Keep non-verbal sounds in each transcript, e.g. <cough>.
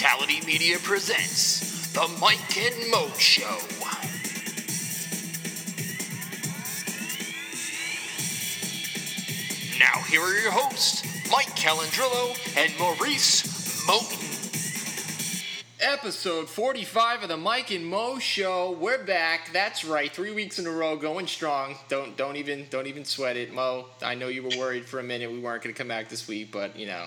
Fatality Media presents The Mike and Mo Show. Now, here are your hosts, Mike Calandrillo and Maurice Moten. Episode 45 of the Mike and Mo show. We're back. That's right. 3 weeks in a row going strong. Don't don't even don't even sweat it, Mo. I know you were worried for a minute we weren't going to come back this week, but you know,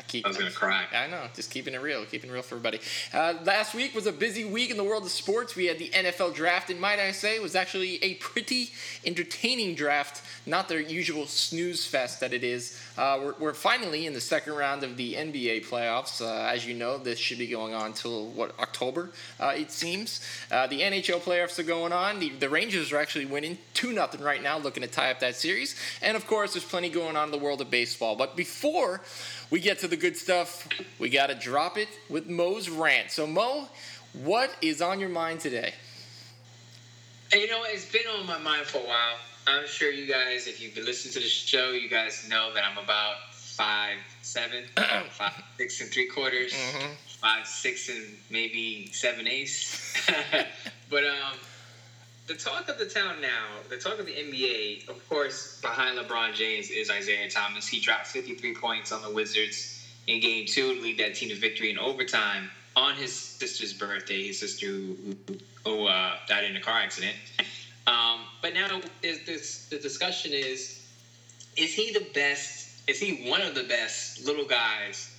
I keep I was gonna cry. I know, just keeping it real, keeping it real for everybody. Uh, last week was a busy week in the world of sports. We had the NFL draft, and might I say, it was actually a pretty entertaining draft, not the usual snooze fest that it is. Uh, we're, we're finally in the second round of the NBA playoffs. Uh, as you know, this should be going on till what October, uh, it seems. Uh, the NHL playoffs are going on. The, the Rangers are actually winning two nothing right now, looking to tie up that series. And of course, there's plenty going on in the world of baseball. But before we get to the good stuff, we got to drop it with Mo's rant. So, Mo, what is on your mind today? You know, it's been on my mind for a while. I'm sure you guys, if you've been listening to the show, you guys know that I'm about five seven, <clears throat> five six and three quarters, Mhm. five six and maybe seven eighths. <laughs> but um, the talk of the town now, the talk of the NBA, of course, behind LeBron James is Isaiah Thomas. He dropped 53 points on the Wizards in Game Two to lead that team to victory in overtime on his sister's birthday. His sister who, who, uh, died in a car accident. Um, but now is this, the discussion is: Is he the best? Is he one of the best little guys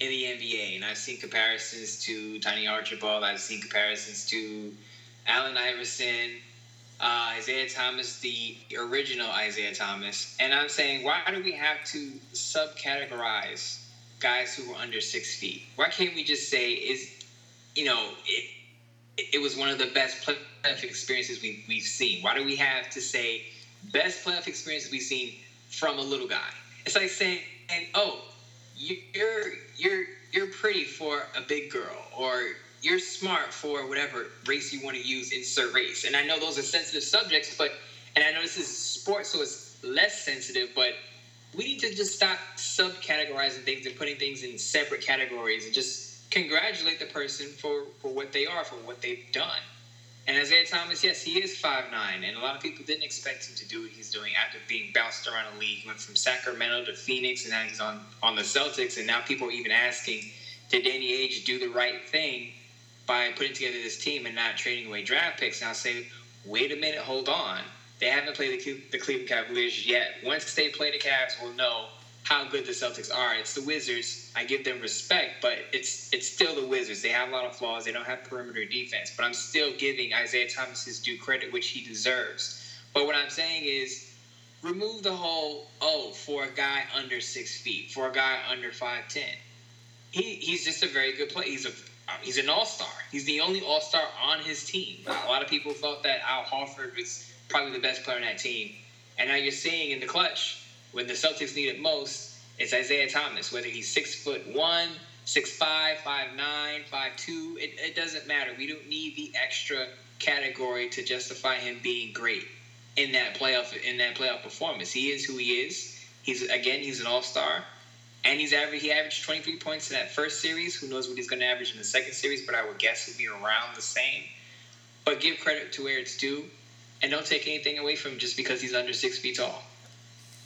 in the NBA? And I've seen comparisons to Tiny Archibald. I've seen comparisons to Allen Iverson, uh, Isaiah Thomas, the original Isaiah Thomas. And I'm saying, why do we have to subcategorize guys who were under six feet? Why can't we just say is, you know, it, it was one of the best playoff experiences we, we've seen? Why do we have to say best playoff experiences we've seen from a little guy? It's like saying, and oh, you're you're you're pretty for a big girl, or you're smart for whatever race you want to use. Insert race. And I know those are sensitive subjects, but and I know this is sports, so it's less sensitive, but we need to just stop subcategorizing things and putting things in separate categories and just congratulate the person for, for what they are, for what they've done. And Isaiah Thomas, yes, he is 5'9", and a lot of people didn't expect him to do what he's doing after being bounced around the league. He went from Sacramento to Phoenix, and now he's on, on the Celtics, and now people are even asking, did Danny Ainge do the right thing by putting together this team and not trading away draft picks? And I'll say, wait a minute, hold on. They haven't played the, the Cleveland Cavaliers yet. Once they play the Cavs, we'll know how good the Celtics are. It's the Wizards. I give them respect, but it's it's still the Wizards. They have a lot of flaws. They don't have perimeter defense, but I'm still giving Isaiah Thomas his due credit, which he deserves. But what I'm saying is, remove the whole oh for a guy under six feet, for a guy under five ten. He he's just a very good player. He's a Um, he's an all star. He's the only all star on his team. A lot of people thought that Al Horford was probably the best player on that team, and now you're seeing in the clutch when the Celtics need it most, it's Isaiah Thomas. Whether he's six foot one, six five, five nine, five two, it, it doesn't matter. We don't need the extra category to justify him being great in that playoff in that playoff performance. He is who he is. He's again he's an all star. And he's average. He averaged 23 points in that first series. Who knows what he's going to average in the second series? But I would guess he'll be around the same. But give credit to where it's due, and don't take anything away from him just because he's under six feet tall.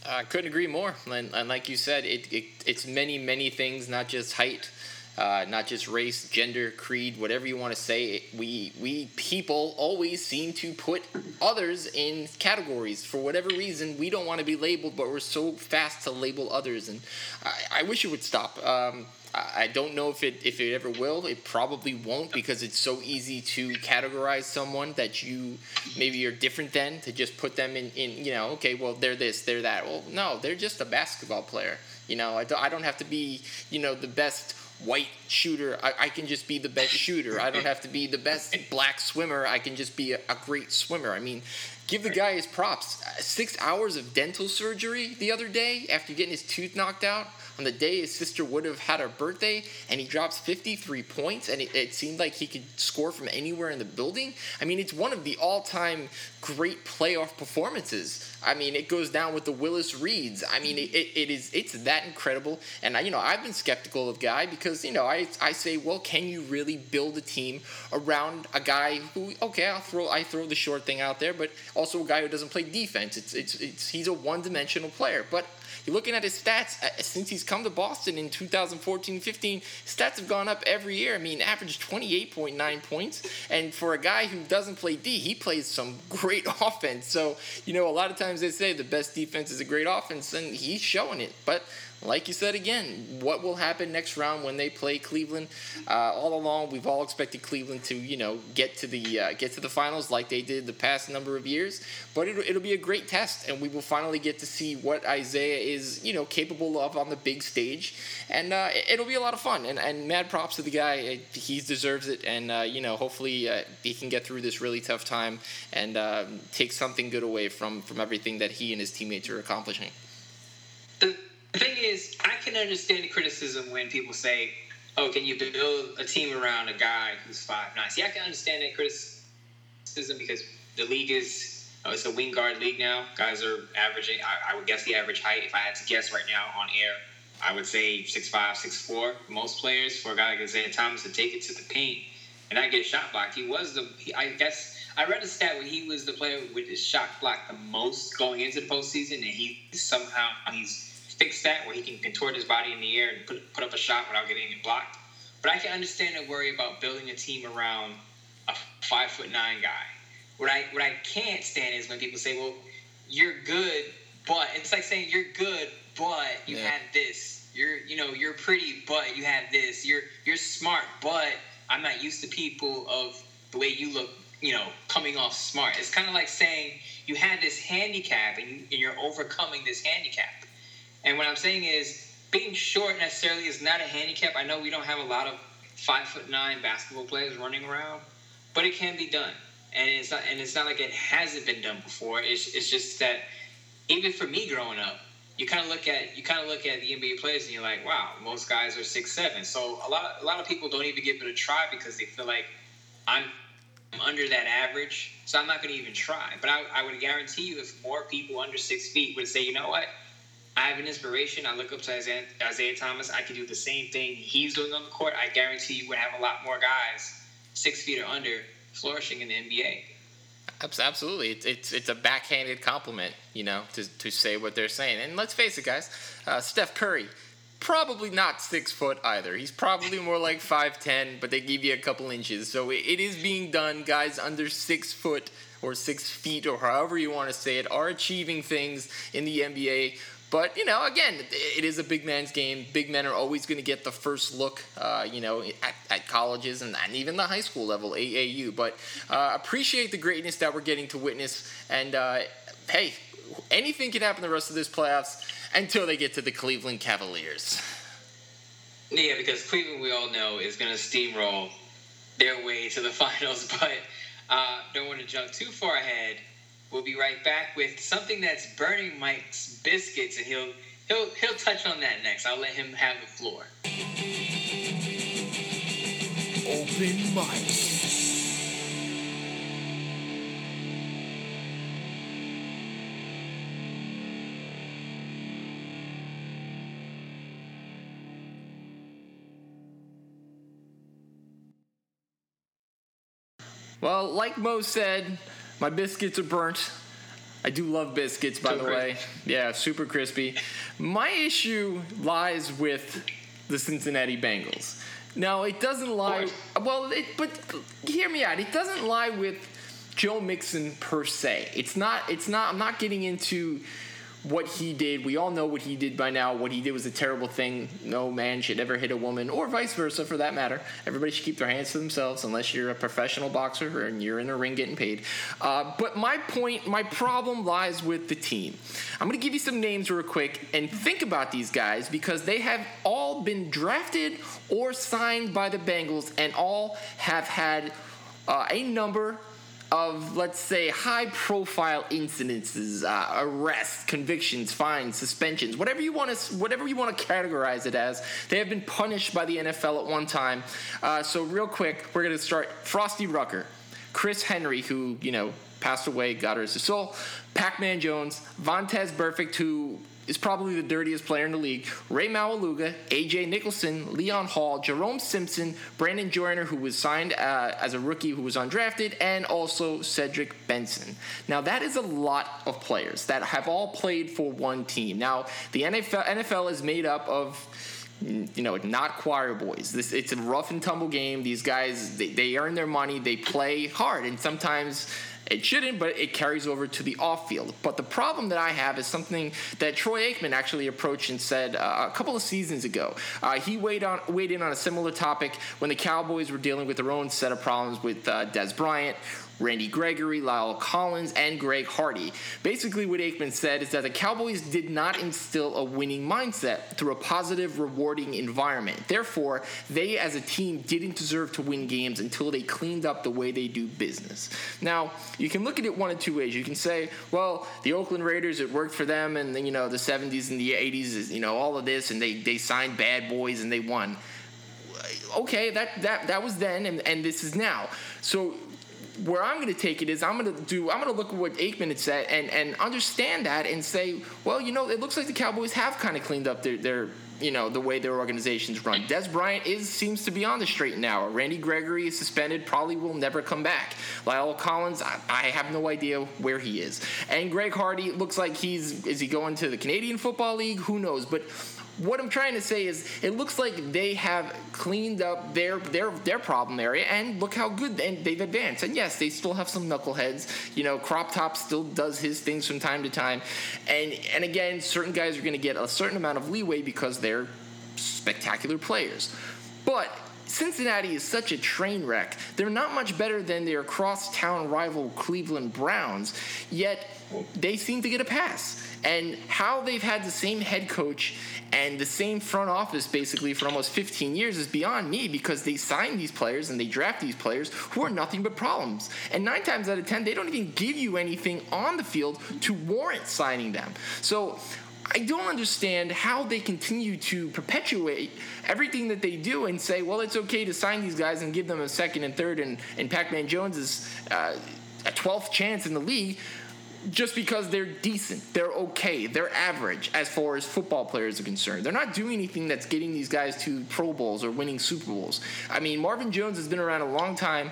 I couldn't agree more. And, and like you said, it, it it's many many things, not just height, uh, not just race, gender, creed, whatever you want to say. We we people always seem to put others in categories for whatever reason. We don't want to be labeled, but we're so fast to label others, and I, I wish it would stop. Um, I don't know if it if it ever will. It probably won't because it's so easy to categorize someone that you maybe you're different than to just put them in, in you know okay well they're this they're that well no they're just a basketball player you know I don't, I don't have to be you know the best white shooter. I, I can just be the best shooter. I don't have to be the best black swimmer. I can just be a, a great swimmer. I mean give the guy his props. Six hours of dental surgery the other day after getting his tooth knocked out on the day his sister would have had her birthday, and he drops 53 points, and it, it seemed like he could score from anywhere in the building. I mean, it's one of the all-time great playoff performances. I mean, it goes down with the Willis Reeds. I mean, it, it is it's that incredible. And I, you know, I've been skeptical of Guy because you know I I say, well, can you really build a team around a guy who okay, I'll throw I throw the short thing out there, but also a guy who doesn't play defense. It's it's, it's he's a one-dimensional player, but looking at his stats uh, since he's come to Boston in 2014 15. Stats have gone up every year. I mean, averaged 28.9 points. And for a guy who doesn't play D, he plays some <laughs> great offense. So, you know, a lot of times they say the best defense is a great offense, and he's showing it. But like you said again, what will happen next round when they play Cleveland? Uh, all along, we've all expected Cleveland to, you know, get to the uh, get to the finals like they did the past number of years. But it'll, it'll be a great test, and we will finally get to see what Isaiah is, you know, capable of on the big stage, and uh, it'll be a lot of fun. And, and mad props to the guy; he deserves it, and uh, you know, hopefully uh, he can get through this really tough time and um, take something good away from from everything that he and his teammates are accomplishing. The- thing is, I can understand the criticism when people say, "Oh, can you build a team around a guy who's five nine? See, I can understand that criticism because the league is oh, it's a wing guard league now. Guys are averaging. I, I, would guess the average height. If I had to guess right now on air, I would say six five, six four. Most players for a guy like Isaiah Thomas to take it to the paint and not get shot blocked. He was the. He, I guess I read a stat where he was the player with his shot blocked the most going into the postseason, and he somehow he's fix that where he can contort his body in the air and put, put up a shot without getting it blocked. But I can understand and worry about building a team around a five foot nine guy. What I what I can't stand is when people say, "Well, you're good, but it's like saying you're good, but you yeah. have this. You're you know you're pretty, but you have this. You're you're smart, but I'm not used to people of the way you look. You know, coming off smart. It's kind of like saying you had this handicap and, and you're overcoming this handicap. And what I'm saying is, being short necessarily is not a handicap. I know we don't have a lot of five foot nine basketball players running around, but it can be done. And it's not and it's not like it hasn't been done before. It's, it's just that even for me growing up, you kind of look at you kind of look at the NBA players and you're like, wow, most guys are six seven. So a lot a lot of people don't even give it a try because they feel like I'm under that average, so I'm not going to even try. But I, I would guarantee you, if more people under six feet would say, you know what, I have an inspiration. I look up to Isaiah, Isaiah Thomas. I can do the same thing he's doing on the court. I guarantee you would have a lot more guys six feet or under flourishing in the NBA. Absolutely, it's, it's it's a backhanded compliment, you know, to, to say what they're saying. And let's face it, guys, uh, Steph Curry, probably not six foot either. He's probably more like five ten, but they give you a couple inches. So it, it is being done. Guys under six foot or six feet or however you want to say it are achieving things in the NBA but you know, again, it is a big man's game. Big men are always going to get the first look, uh, you know, at, at colleges and, and, even the high school level, AAU. But uh, appreciate the greatness that we're getting to witness. And uh, hey, anything can happen the rest of this playoffs until they get to the Cleveland Cavaliers. Yeah, because Cleveland, we all know, is going to steamroll their way to the <laughs> finals. But uh, don't want to jump too far ahead. We'll be right back with something that's burning Mike's biscuits, and he'll he'll he'll touch on that next. I'll let him have the floor. Open mic. Well, like Mo said, my biscuits are burnt. I do love biscuits, by so the crispy. way. Yeah, super crispy. My issue lies with the Cincinnati Bengals. Now, it doesn't lie. Well, it, but hear me out. It doesn't lie with Joe Mixon per se. It's not. It's not. I'm not getting into what he did. We all know what he did by now. What he did was a terrible thing. No man should ever hit a woman, or vice versa for that matter. Everybody should keep their hands to themselves unless you're a professional boxer and you're in a ring getting paid. Uh, but my point, my problem lies with the team. I'm going to give you some names real quick and think about these guys because they have all been drafted or signed by the Bengals and all have had uh, a number of, let's say, high profile incidences, uh, arrests, convictions, fines, suspensions, whatever you want to, whatever you want to categorize it as, they have been punished by the NFL at one time. Uh, so, real quick, we're going to start Frostee Rucker, Chris Henry, who, you know, passed away, God rest his soul, Pac Man Jones, Vontaze Burfict, who is probably the dirtiest player in the league. Ray Maualuga, AJ Nicholson, Leon Hall, Jerome Simpson, Brandon Joiner, who was signed uh, as a rookie who was undrafted, and also Cedric Benson. Now, that is a lot of players that have all played for one team. Now, the NFL, NFL is made up of you know, not choir boys. This it's a rough and tumble game. These guys they, they earn their money, they play hard, and sometimes it shouldn't, but it carries over to the off field. But the problem that I have is something that Troy Aikman actually approached and said uh, a couple of seasons ago. Uh, he weighed on weighed in on a similar topic when the Cowboys were dealing with their own set of problems with uh, Dez Bryant, Randy Gregory, La'el Collins, and Greg Hardy. Basically, what Aikman said is that the Cowboys did not instill a winning mindset through a positive, rewarding environment. Therefore, they as a team didn't deserve to win games until they cleaned up the way they do business. Now, you can look at it one of two ways. You can say, well, the Oakland Raiders, it worked for them, and you know the 70s and the 80s, you know all of this, and they they signed bad boys and they won okay, that that that was then, and, and this is now. So where I'm going to take it is I'm going to do I'm going to look at what Aikman had said and and understand that and say, well, you know, it looks like the Cowboys have kind of cleaned up their their you know the way their organizations run. Dez Bryant is seems to be on the straight narrow. Randy Gregory is suspended, probably will never come back. La'el Collins, I, I, have no idea where he is. And Greg Hardy looks like he's is he going to the Canadian Football League? Who knows? But what I'm trying to say is, it looks like they have cleaned up their their their problem area, and look how good and they've advanced. And yes, they still have some knuckleheads. You know, Crop Top still does his things from time to time, and and again, certain guys are going to get a certain amount of leeway because they're spectacular players. But Cincinnati is such a train wreck. They're not much better than their crosstown rival Cleveland Browns, yet they seem to get a pass. And how they've had the same head coach and the same front office basically for almost 15 years is beyond me because they sign these players and they draft these players who are nothing but problems. And nine times out of 10, they don't even give you anything on the field to warrant signing them. So I don't understand how they continue to perpetuate everything that they do and say, well, it's okay to sign these guys and give them a second and third, and, and Pac Man Jones is uh, a 12th chance in the league just because they're decent, they're okay, they're average as far as football players are concerned. They're not doing anything that's getting these guys to Pro Bowls or winning Super Bowls. I mean, Marvin Jones has been around a long time.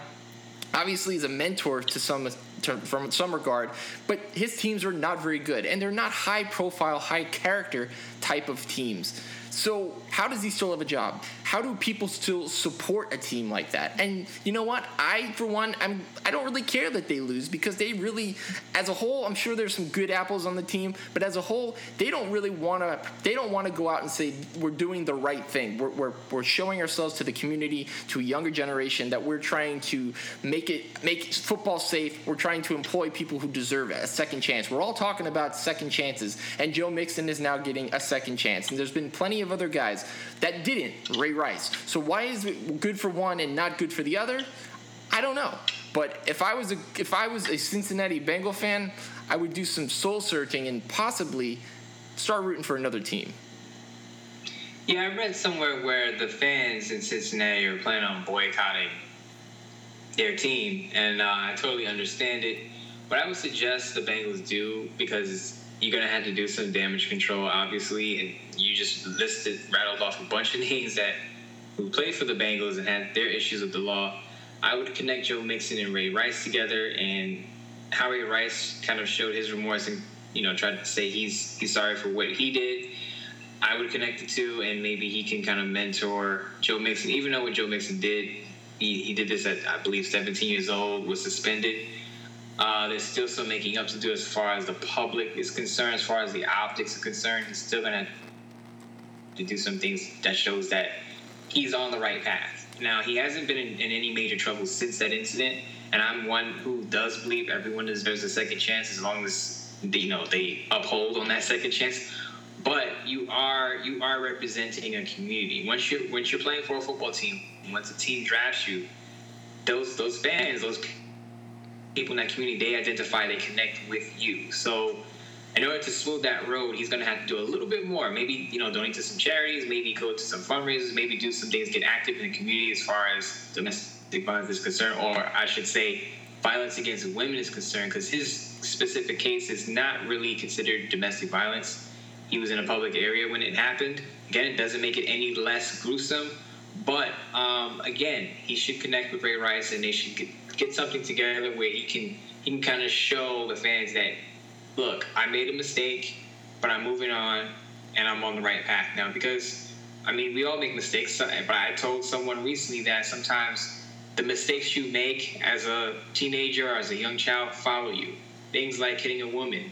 Obviously, he's a mentor to some to, from some regard, but his teams are not very good, and they're not high profile, high character type of teams. So, how does he still have a job? How do people still support a team like that? And you know what? I, for one, I'm I don't really care that they lose because they really, as a whole, I'm sure there's some good apples on the team, but as a whole, they don't really want to. They don't want to go out and say we're doing the right thing. We're, we're we're showing ourselves to the community, to a younger generation, that we're trying to make it make football safe. We're trying to employ people who deserve it, a second chance. We're all talking about second chances, and Joe Mixon is now getting a second chance. And there's been plenty of of other guys that didn't. Ray Rice. So why is it good for one and not good for the other? I don't know. But if I was a if I was a Cincinnati Bengal fan, I would do some soul searching and possibly start rooting for another team. Yeah, I read somewhere where the fans in Cincinnati are planning on boycotting their team, and uh, I totally understand it. But I would suggest the Bengals do because you're gonna have to do some damage control, obviously, and you just listed rattled off a bunch of <laughs> names that who played for the Bengals and had their issues with the law. I would connect Joe Mixon and Ray Rice together, and Howie Rice kind of showed his remorse and you know tried to say he's he's sorry for what he did. I would connect the two, and maybe he can kind of mentor Joe Mixon. Even though what Joe Mixon did, he, he did this at I believe 17 years old, was suspended uh, there's still some making up to do as far as the public is concerned, as far as the optics are concerned. He's still gonna to do some things that shows that he's on the right path. Now he hasn't been in, in any major trouble since that incident, and I'm one who does believe everyone deserves a second chance as long as they, you know they uphold on that second chance. But you are you are representing a community. Once you once you're playing for a football team, once a team drafts you, those those fans, those people in that community, they identify, they connect with you. So in order to smooth that road, he's going to have to do a little bit more. Maybe you know, donate to some charities, maybe go to some fundraisers, maybe do some things, get active in the community as far as domestic violence is concerned, or I should say, violence against women is concerned, because his specific case is not really considered domestic violence. He was in a public area when it happened. Again, it doesn't make it any less gruesome, but um, again, he should connect with Ray Rice, and they should get, get something together where he can he can kind of show the fans that look, I made a mistake, but I'm moving on and I'm on the right path now. Because, I mean, we all make mistakes, but I told someone recently that sometimes the mistakes you make as a teenager or as a young child follow you. Things like hitting a woman,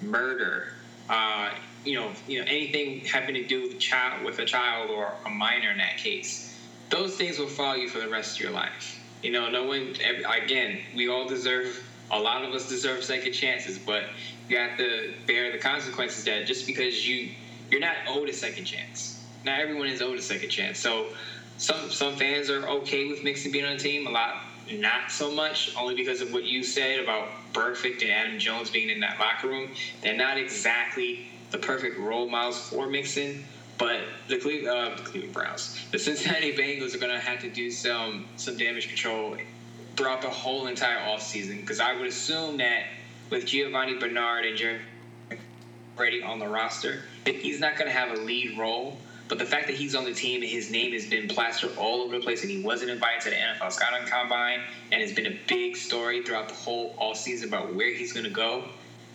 murder, uh, you know, you know, anything having to do with a child, with a child or a minor in that case. Those things will follow you for the rest of your life. You know, no one. Again, we all deserve. A lot of us deserve second chances, but you have to bear the consequences that just because you you're not owed a second chance. Not everyone is owed a second chance. So some some fans are okay with Mixon being on the team. A lot not so much, only because of what you said about Burfict and Adam Jones being in that locker room. They're not exactly the perfect role models for Mixon. But the Cleveland, uh, Cleveland Browns, the Cincinnati Bengals are going to have to do some some damage control throughout the whole entire offseason because I would assume that with Giovani Bernard and Jeremy Brady on the roster, he's not going to have a lead role. But the fact that he's on the team and his name has been plastered all over the place and he wasn't invited to the NFL Scouting Combine and it's been a big story throughout the whole all season about where he's going to go.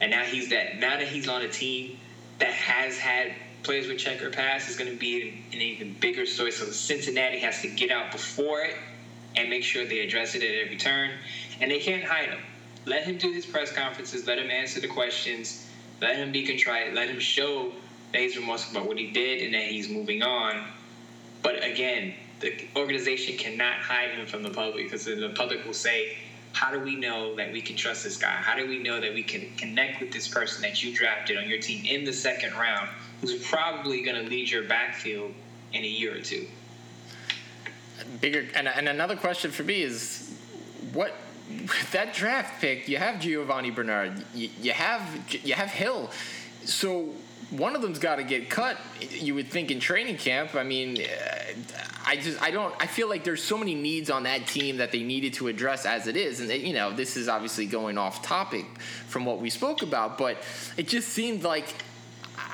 And now he's that. Now that he's on a team that has had players with checker pass, is going to be an even bigger story. So Cincinnati has to get out before it and make sure they address it at every turn. And they can't hide him. Let him do his press conferences. Let him answer the questions. Let him be contrite. Let him show that he's remorseful about what he did and that he's moving on. But again, the organization cannot hide him from the public because the public will say, how do we know that we can trust this guy? How do we know that we can connect with this person that you drafted on your team in the second round, who's probably going to lead your backfield in a year or two? Bigger and, and another question for me is, what that draft pick, you have Giovani Bernard, you, you have you have Hill, so one of them's got to get cut. You would think in training camp. I mean, I just I don't I feel like there's so many needs on that team that they needed to address as it is, and you know this is obviously going off topic from what we spoke about, but it just seemed like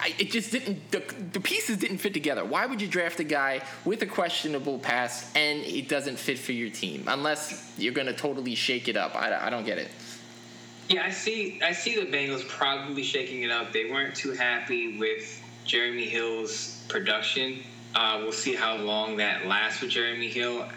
I, it just didn't the, the pieces didn't fit together. Why would you draft a guy with a questionable pass and it doesn't fit for your team unless you're going to totally shake it up? I, I don't get it. Yeah, I see. I see the Bengals probably shaking it up. They weren't too happy with Jeremy Hill's production. Uh, we'll see how long that lasts with Jeremy Hill.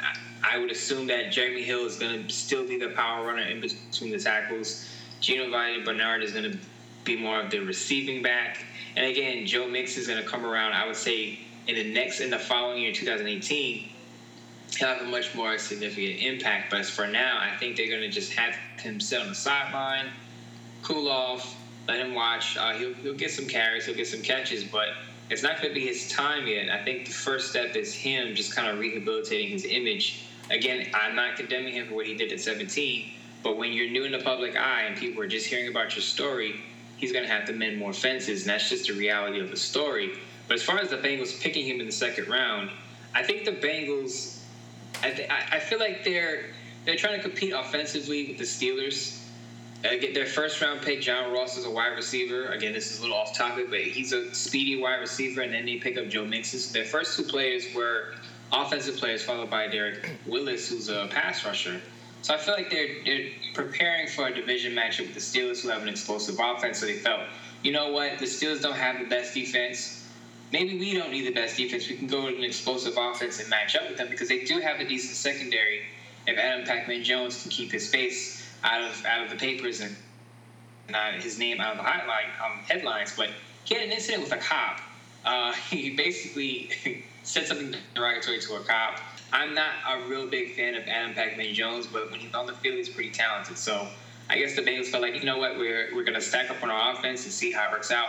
I, would assume that Jeremy Hill is going to still be the power runner in between the tackles. Gino Giovani Bernard is going to be more of the receiving back. And again, Joe Mix is going to come around. I would say in the next, in the following year, 2018, he'll have a much more significant impact. But as for now, I think they're going to just have him sit on the sideline, cool off, let him watch. Uh, he'll, he'll get some carries, he'll get some catches, but it's not going to be his time yet. I think the first step is him just kind of rehabilitating his image. Again, I'm not condemning him for what he did at 17, but when you're new in the public eye and people are just hearing about your story, he's going to have to mend more fences, and that's just the reality of the story. But as far as the Bengals picking him in the second round, I think the Bengals, I, th- I feel like they're they're trying to compete offensively with the Steelers. Uh, get their first round pick, John Ross, is a wide receiver. Again, this is a little off topic, but he's a speedy wide receiver, and then they pick up Joe Mixon. Their first two players were offensive players, followed by Derek Willis, who's a pass rusher. So I feel like they're they're preparing for a division matchup with the Steelers, who have an explosive offense. So they felt, you know what, the Steelers don't have the best defense. Maybe we don't need the best defense. We can go with an explosive offense and match up with them because they do have a decent secondary. If Adam Pac-Man Jones can keep his face out of out of the papers and not his name out of the highlight um, headlines, but he had an incident with a cop. Uh, <laughs> he basically <laughs> said something derogatory to a cop I'm not a real big fan of Adam Pac-Man Jones, but when he's on the field, he's pretty talented. So I guess the Bengals felt like, you know what, we're we're gonna stack up on our offense and see how it works out.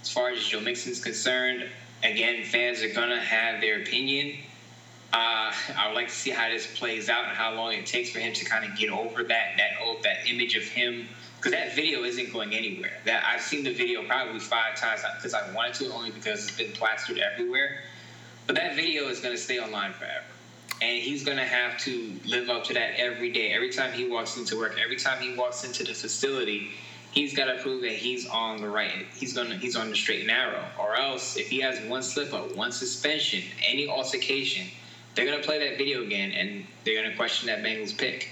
As far as Joe Mixon's concerned, again, fans are gonna have their opinion. Uh, I would like to see how this plays out and how long it takes for him to kind of get over that that old that image of him because that video isn't going anywhere. That I've seen the video probably five times because I wanted to, only because it's been plastered everywhere. But that video is going to stay online forever, and he's going to have to live up to that every day. Every time he walks into work, every time he walks into the facility, he's got to prove that he's on the right. He's gonna he's on the straight and narrow. Or else, if he has one slip up, one suspension, any altercation they're going to play that video again and they're going to question that Bengals pick.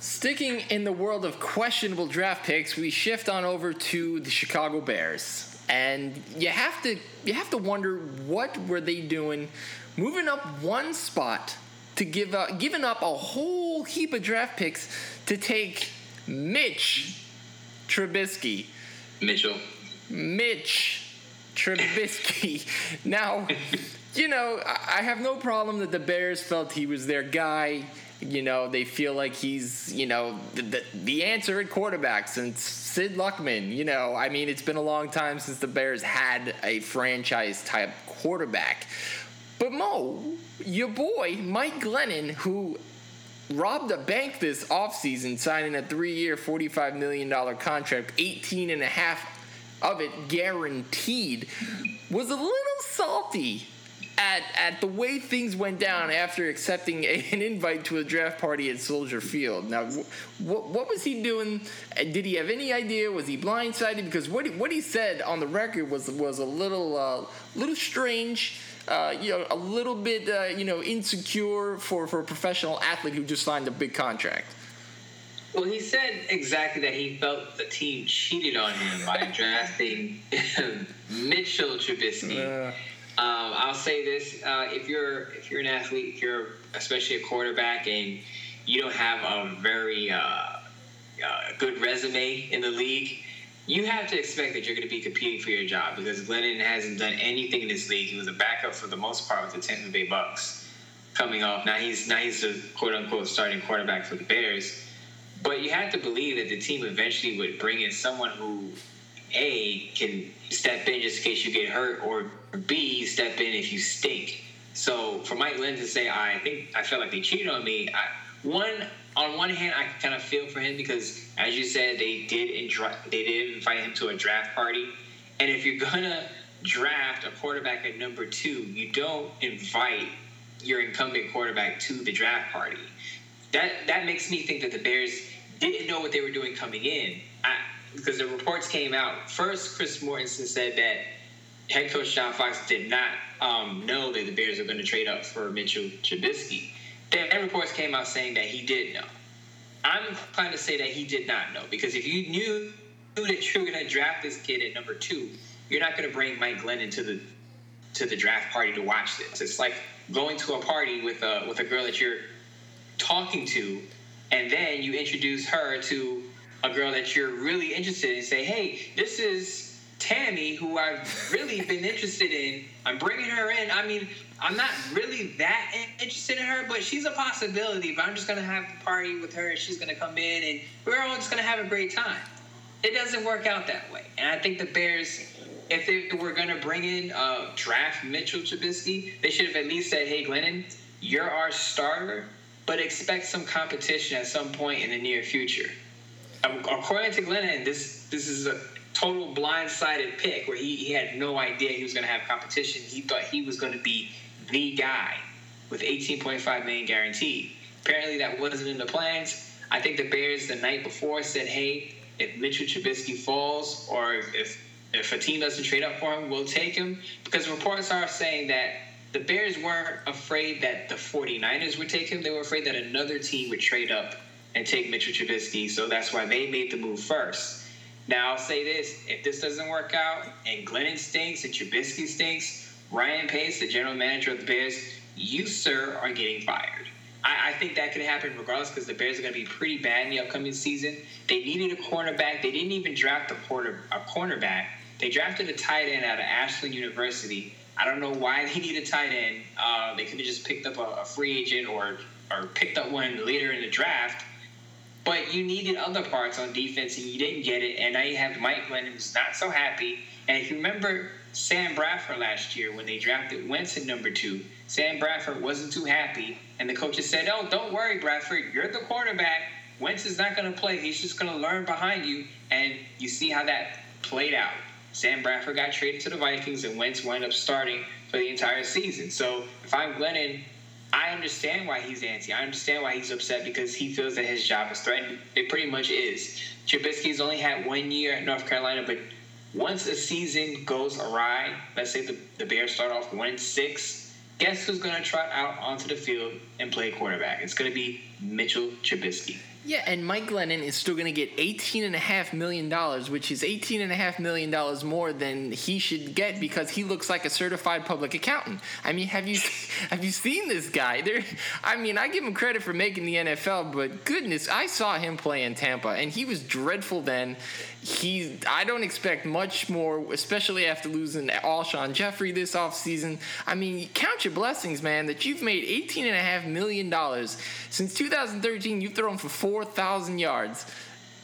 Sticking in the world of questionable draft picks, we shift on over to the Chicago Bears. And you have to you have to wonder what were they doing moving up one spot to give up giving up a whole heap of draft picks to take Mitch Trubisky. Mitchell. Mitch Trubisky. <laughs> now <laughs> you know, I have no problem that the Bears felt he was their guy. You know, they feel like he's, you know, the, the, the answer at quarterback since Sid Luckman. You know, I mean, it's been a long time since the Bears had a franchise type quarterback. But Mo, your boy, Mike Glennon, who robbed a bank this offseason signing a three-year $45 million contract 18 and a half of it guaranteed was a little salty at, at the way things went down after accepting a, an invite to a draft party at Soldier Field. Now, what, what was he doing? Did he have any idea? Was he blindsided? Because what he, what he said on the record was was a little uh, little strange. Uh, you know, a little bit uh, you know insecure for, for a professional athlete who just signed a big contract. Well, he said exactly that he felt the team cheated on him by <laughs> drafting <laughs> Mitchell Trubisky. Uh, um, I'll say this: uh, if you're if you're an athlete, if you're especially a quarterback, and you don't have a very uh, uh, good resume in the league, you have to expect that you're going to be competing for your job because Glennon hasn't done anything in this league. He was a backup for the most part with the Tampa Bay Bucks. Coming off now, he's now he's the quote unquote starting quarterback for the Bears. But you have to believe that the team eventually would bring in someone who a can step in just in case you get hurt, or B step in if you stink. So for Mike Lynn to say, I think I felt like they cheated on me. I, one on one hand, I kind of feel for him because, as you said, they did they did invite him to a draft party, and if you're gonna draft a quarterback at number two, you don't invite your incumbent quarterback to the draft party. That that makes me think that the Bears didn't know what they were doing coming in. Because the reports came out. First, Chris Mortensen said that head coach John Fox did not um, know that the Bears were going to trade up for Mitchell Trubisky. Then reports came out saying that he did know. I'm inclined to say that he did not know because if you knew that you were going to draft this kid at number two, you're not going to bring Mike Glennon to the to the draft party to watch this. It's like going to a party with a with a girl that you're talking to, and then you introduce her to a girl that you're really interested in, And say, hey, this is Tammy, who I've really been interested in. I'm bringing her in. I mean, I'm not really that interested in her, but she's a possibility. But I'm just gonna have a party with her, and she's gonna come in, and we're all just gonna have a great time. It doesn't work out that way, and I think the Bears, if they were gonna bring in uh, draft Mitchell Trubisky, they should have at least said, "Hey, Glennon, you're our starter, but expect some competition at some point in the near future." according to Glennon, this this is a total blindsided pick where he, he had no idea he was going to have competition. He thought he was going to be the guy with 18.5 million guaranteed. Apparently, that wasn't in the plans. I think the Bears the night before said, "Hey, if Mitchell Trubisky falls, or if if a team doesn't trade up for him, we'll take him." Because reports are saying that the Bears weren't afraid that the 49ers would take him; they were afraid that another team would trade up and take Mitchell Trubisky. So that's why they made the move first. Now I'll say this: if this doesn't work out and Glennon stinks and Trubisky stinks, Ryan Pace, the general manager of the Bears, you sir are getting fired. I, I think that could happen regardless because the Bears are going to be pretty bad in the upcoming season. They needed a cornerback. They didn't even draft a, quarter, a cornerback. They drafted a tight end out of Ashland University. I don't know why <laughs> they need a tight end. Uh, they could have just picked up a, a free agent or or picked up one later in the draft but you needed other parts on defense and you didn't get it. And now you have Mike Glennon who's not so happy. And if you remember Sam Bradford last year when they drafted Wentz at number two, Sam Bradford wasn't too happy, and the coaches said, "Oh, don't worry, Bradford, you're the quarterback. Wentz is not going to play. He's just going to learn behind you." And you see how that played out. Sam Bradford got traded to the Vikings, and Wentz wound up starting for the entire season. So if I'm Glennon, I understand why he's antsy. I understand why he's upset because he feels that his job is threatened. It pretty much is. Trubisky's only had one year at North Carolina, but once a season goes awry, let's say the, the Bears start off one six, guess who's going to trot out onto the field and play quarterback? It's going to be Mitchell Trubisky. Yeah, and Mike Glennon is still going to get $18.5 million, which is $18.5 million more than he should get because he looks like a certified public accountant. I mean, have you <laughs> have you seen this guy? There, I mean, I give him credit for making the NFL, but goodness, I saw him play in Tampa, and he was dreadful then he I don't expect much more, especially after losing Alshon Jeffery this offseason. I mean, count your blessings, man, that you've made $18.5 million. Since 2013, you've thrown for 4,000 yards.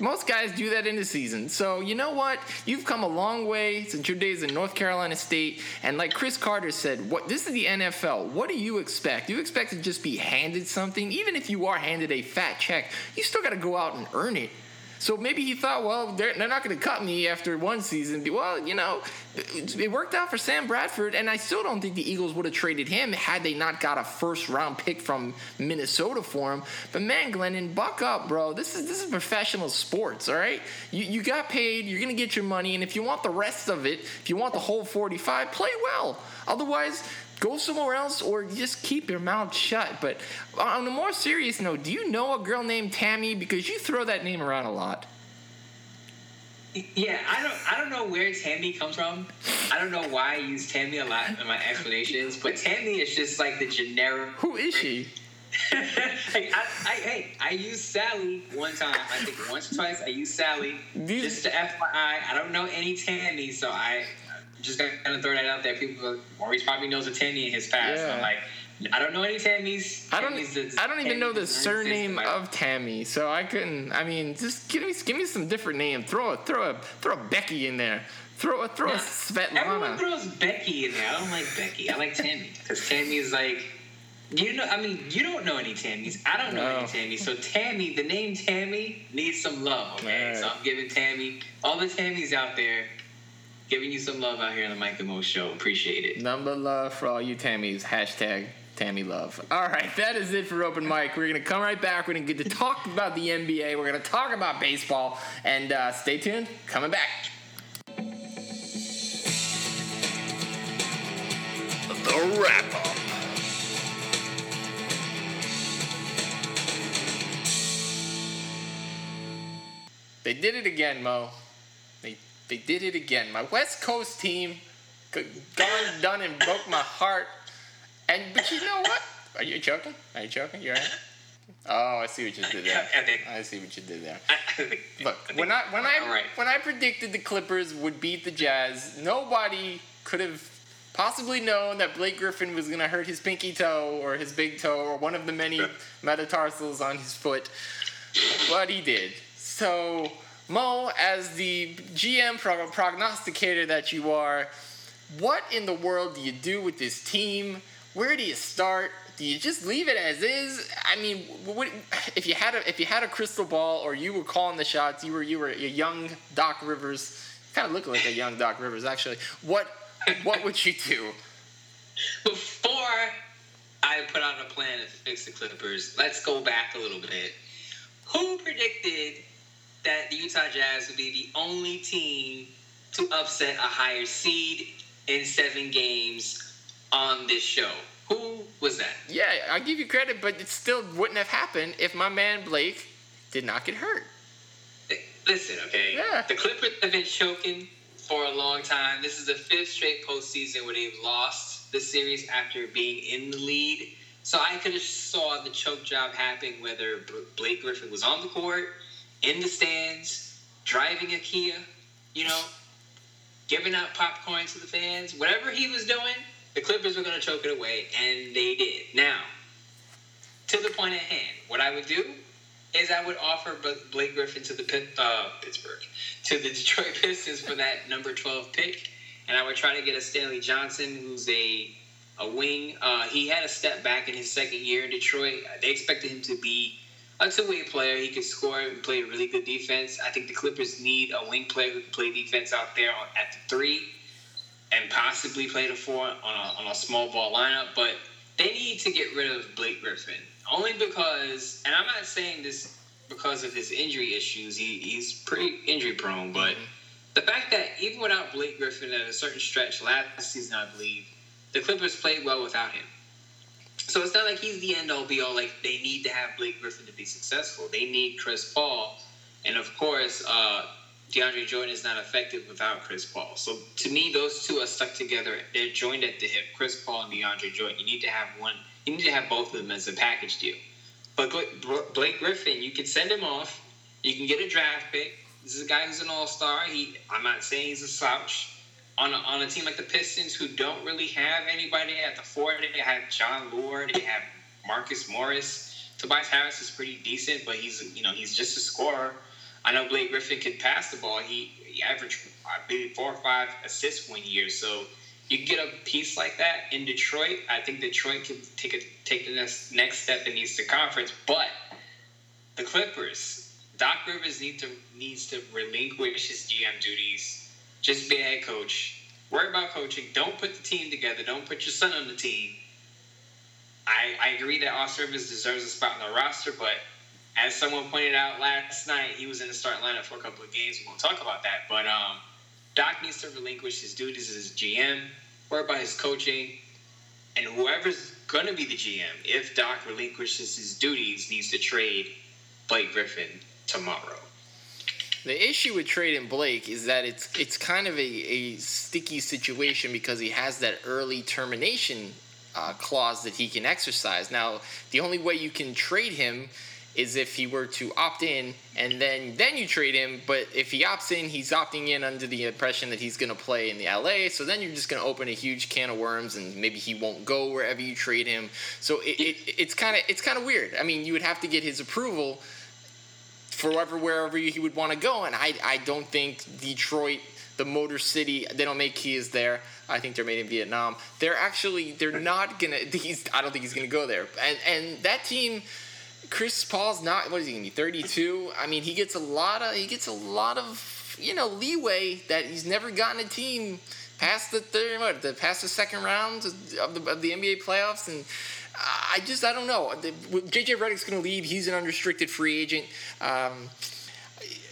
Most guys do that in the season. So, you know what? You've come a long way since your days in North Carolina State. And like Cris Carter said, what this is the NFL. What do you expect? You expect to just be handed something? Even if you are handed a fat check, you still got to go out and earn it. So maybe he thought, well, they're, they're not going to cut me after one season. Well, you know, it worked out for Sam Bradford, and I still don't think the Eagles would have traded him had they not got a first round pick from Minnesota for him. But man, Glennon, buck up, bro. This is this is professional sports, all right? You you got paid, you're gonna get your money, and if you want the rest of it, if you want the whole 45, play well. Otherwise, go somewhere else or just keep your mouth shut. But on a more serious note, do you know a girl named Tammy? Because you throw that name around a lot. Yeah, I don't I don't know where Tammy comes from. I don't know why I use Tammy a lot in my explanations, but Tammy is just like the generic. Who is she? <laughs> hey, I, I, hey, I used Sally one time. I think once or twice. I used Sally. These... Just to FYI, I don't know any Tammy, so I just gonna throw that out there. People, Maurice probably knows a Tammy in his past. Yeah. I'm like, I don't know any Tammys. I don't. I don't even know the surname of Tammy, so I couldn't. I mean, just give me give me some different name. Throw a throw a throw a Becky in there. Throw a throw a Svetlana. Everyone throws Becky in there. I don't like Becky. I like Tammy because Tammy is like. You know, I mean, you don't know any Tammys. I don't know no. any Tammys. So Tammy, the name Tammy needs some love. Okay, right. so I'm giving Tammy all the Tammys out there giving you some love out here on the Mike and Mo Show. Appreciate it. Number love for all you Tammys. Hashtag Tammy Love. All right, that is it for Open Mic. We're going to come right back. We're going to get to talk about the NBA. We're going to talk about baseball. And uh, stay tuned. Coming back. The wrap up. They did it again, Mo. They did it again. My West Coast team gone, done, and broke my heart. And but you know what? Are you joking? Are you joking? You're right. Oh, I see what you did there. <laughs> I see what you did there. Look, when I when I when I predicted the Clippers would beat the Jazz, nobody could have possibly known that Blake Griffin was going to hurt his pinky toe or his big toe or one of the many metatarsals on his foot, but he did. So Mo, as the GM prognosticator that you are, what in the world do you do with this team? Where do you start? Do you just leave it as is? I mean, what, if you had a if you had a crystal ball, or you were calling the shots, you were you were a young Doc Rivers, kind of looking like a young Doc Rivers actually. What what would you do? Before I put out a plan to fix the Clippers, let's go back a little bit. Who predicted that the Utah Jazz would be the only team to upset a higher seed in seven games on this show. Who was that? Yeah, I'll give you credit, but it still wouldn't have happened if my man Blake did not get hurt. Listen, okay? Yeah. The Clippers have been choking for a long time. This is the fifth straight postseason where they've lost the series after being in the lead. So I could have saw the choke job happen whether Blake Griffin was on the court in the stands, driving a Kia, you know, giving out popcorn to the fans, whatever he was doing, the Clippers were going to choke it away, and they did. Now, to the point at hand, what I would do is I would offer Blake Griffin to the uh, Pittsburgh to the <laughs> Detroit Pistons for that number twelve pick, and I would try to get a Stanley Johnson, who's a a wing. Uh, he had a step back in his second year in Detroit. They expected him to be a two-way player. He can score and play a really good defense. I think the Clippers need a wing player who can play defense out there at the three and possibly play the four on a, on a small ball lineup. But they need to get rid of Blake Griffin only because, and I'm not saying this because of his injury issues. He, he's pretty injury prone, but mm-hmm. the fact that even without Blake Griffin at a certain stretch last season, I believe the Clippers played well without him. So it's not like he's the end all be all. Like they need to have Blake Griffin to be successful. They need Chris Paul, and of course, uh, DeAndre Jordan is not effective without Chris Paul. So to me, those two are stuck together. They're joined at the hip. Chris Paul and DeAndre Jordan. You need to have one. You need to have both of them as a package deal. But Blake Griffin, you can send him off. You can get a draft pick. This is a guy who's an all star. He, I'm not saying he's a slouch on a, on a team like the Pistons, who don't really have anybody at the four, they have Jon Leuer, they have Marcus Morris. Tobias Harris is pretty decent, but he's you know he's just a scorer. I know Blake Griffin can pass the ball. He, he averaged I believe four or five assists one year. So you get a piece like that in Detroit. I think Detroit can take a take the next next step in the Eastern Conference. But the Clippers, Doc Rivers need to needs to relinquish his GM duties just be a head coach. Worry about coaching. Don't put the team together. Don't put your son on the team. I, I agree that Austin Rivers deserves a spot on the roster, but as someone pointed out last night, he was in the starting lineup for a couple of games. We won't talk about that. But um, Doc needs to relinquish his duties as GM, worry about his coaching, and whoever's going to be the GM, if Doc relinquishes his duties, needs to trade Blake Griffin tomorrow. The issue with trading Blake is that it's it's kind of a, a sticky situation because he has that early termination uh, clause that he can exercise. Now, the only way you can trade him is if he were to opt in and then then you trade him but if he opts in he's opting in under the impression that he's going to play in the LA so then you're just going to open a huge can of worms and maybe he won't go wherever you trade him so it, it it's kind of it's kind of weird I mean you would have to get his approval forever wherever he would want to go. And I, I don't think Detroit, the Motor City, they don't make keys there. I think they're made in Vietnam. They're actually they're not gonna. <laughs> He's I don't think he's gonna go there. And and that team. Chris Paul's not what is he gonna be 32? I mean he gets a lot of he gets a lot of you know leeway that he's never gotten a team past the third what the past the second round of the, of the NBA playoffs and I just I don't know. JJ Redick's going to leave. He's an unrestricted free agent. Um,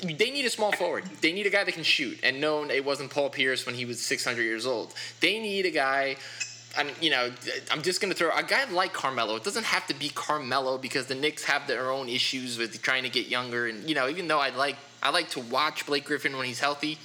they need a small forward. They need a guy that can shoot. And known it wasn't Paul Pierce when he was 600 years old. They need a guy. I'm, you know, I'm just gonna throw a guy like Carmelo. It doesn't have to be Carmelo because the Knicks have their own issues with trying to get younger. And you know, even though I like I like to watch Blake Griffin when he's healthy,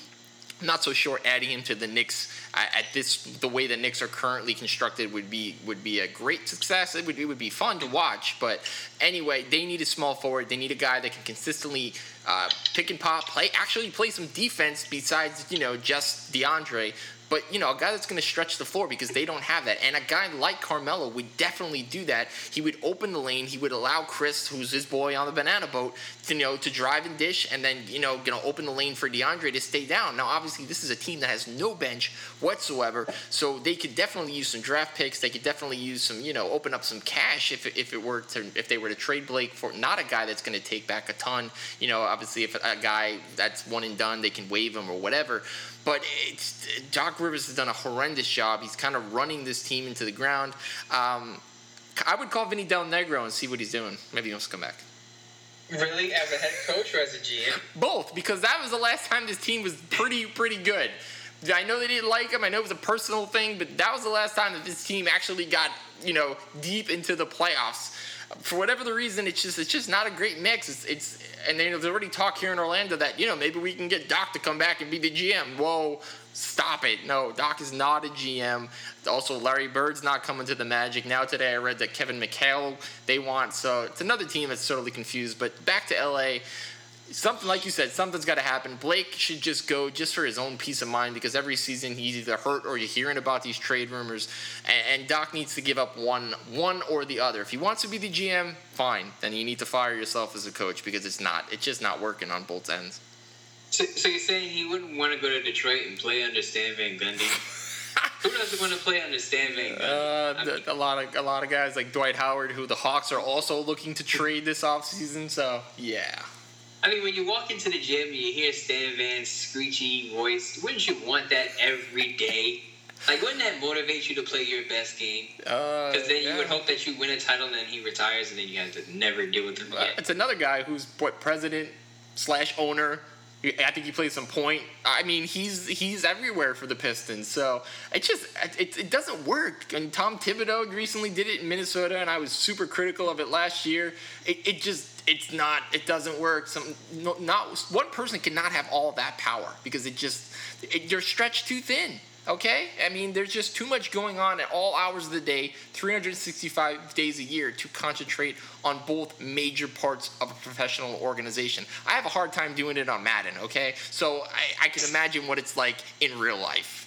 not so sure adding him to the Knicks at this the way the Knicks are currently constructed would be would be a great success. It would it would be fun to watch. But anyway, they need a small forward. They need a guy that can consistently uh, pick and pop, play actually play some defense besides you know just DeAndre. But you know, a guy that's going to stretch the floor because they don't have that, and a guy like Carmelo would definitely do that. He would open the lane. He would allow Chris, who's his boy on the banana boat, to you know to drive and dish, and then you know you know open the lane for DeAndre to stay down. Now, obviously, this is a team that has no bench whatsoever, so they could definitely use some draft picks. They could definitely use some you know open up some cash if if it were to if they were to trade Blake for not a guy that's going to take back a ton. You know, obviously, if a guy that's one and done, they can waive him or whatever. But it's, Doc Rivers has done a horrendous job. He's kind of running this team into the ground. Um, I would call Vinny Del Negro and see what he's doing. Maybe he wants to come back. Really, as a head coach or as a GM? Both, because that was the last time this team was pretty pretty good. I know they didn't like him. I know it was a personal thing, but that was the last time that this team actually got you know deep into the playoffs for whatever the reason, it's just it's just not a great mix. It's, it's and there's already talk here in Orlando that you know maybe we can get Doc to come back and be the GM. Whoa, stop it! No, Doc is not a GM. Also, Larry Bird's not coming to the Magic now. Today, I read that Kevin McHale they want. So it's another team that's totally confused. But back to LA something like you said, something's got to happen. Blake should just go just for his own peace of mind because every season he's either hurt or you're hearing about these trade rumors. And, and, Doc needs to give up one, one or the other. If he wants to be the GM, fine. Then you need to fire yourself as a coach because it's not. It's just not working on both ends. So, so you're saying he wouldn't want to go to Detroit and play under Stan Van Gundy? <laughs> Who doesn't want to play under Stan Van Gundy? Uh, mean, a lot of a lot of guys like Dwight Howard, who the Hawks are also looking to trade this offseason. So yeah. I mean, when you walk into the gym and you hear Stan Van's screechy voice, wouldn't you want that every day? Like, wouldn't that motivate you to play your best game? Because uh, then yeah. you would hope that you win a title and then he retires and then you have to never deal with him again. It's another guy who's what president slash owner I think he plays some point. I mean, he's he's everywhere for the Pistons. So it just it, it doesn't work. And Tom Thibodeau recently did it in Minnesota, and I was super critical of it last year. It, it just it's not it doesn't work. Some not one person cannot have all that power because it just it, you're stretched too thin. Okay? I mean, there's just too much going on at all hours of the day, 365 days a year to concentrate on both major parts of a professional organization. I have a hard time doing it on Madden, okay? So I, I can imagine what it's like in real life.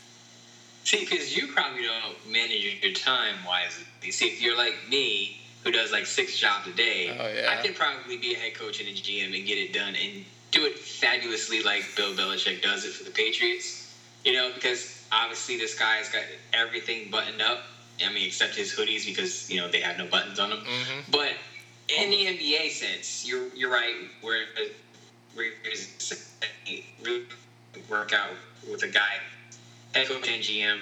See, because you probably don't manage your time wisely. See, if you're like me, who does like six jobs a day, oh, yeah. I can probably be a head coach and a GM and get it done and do it fabulously like Bill Belichick does it for the Patriots. You know, because obviously this guy's got everything buttoned up. I mean, except his hoodies because you know they have no buttons on them. Mm-hmm. But in the NBA sense, you're you're right. Where where really work out with a guy, head coach and GM,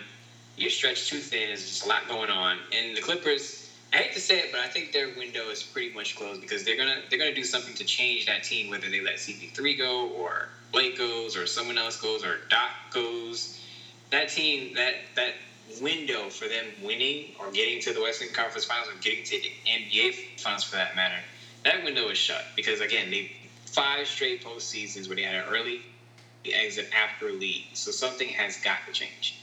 you're stretched too thin. There's just a lot going on. And the Clippers, I hate to say it, but I think their window is pretty much closed because they're gonna they're gonna do something to change that team, whether they let CP3 go or Blake goes or someone else goes or Doc goes that team that that window for them winning or getting to the Western Conference Finals or getting to the NBA Finals for that matter, that window is shut because again they five straight postseasons where they had an early exit after a lead. So something has got to change.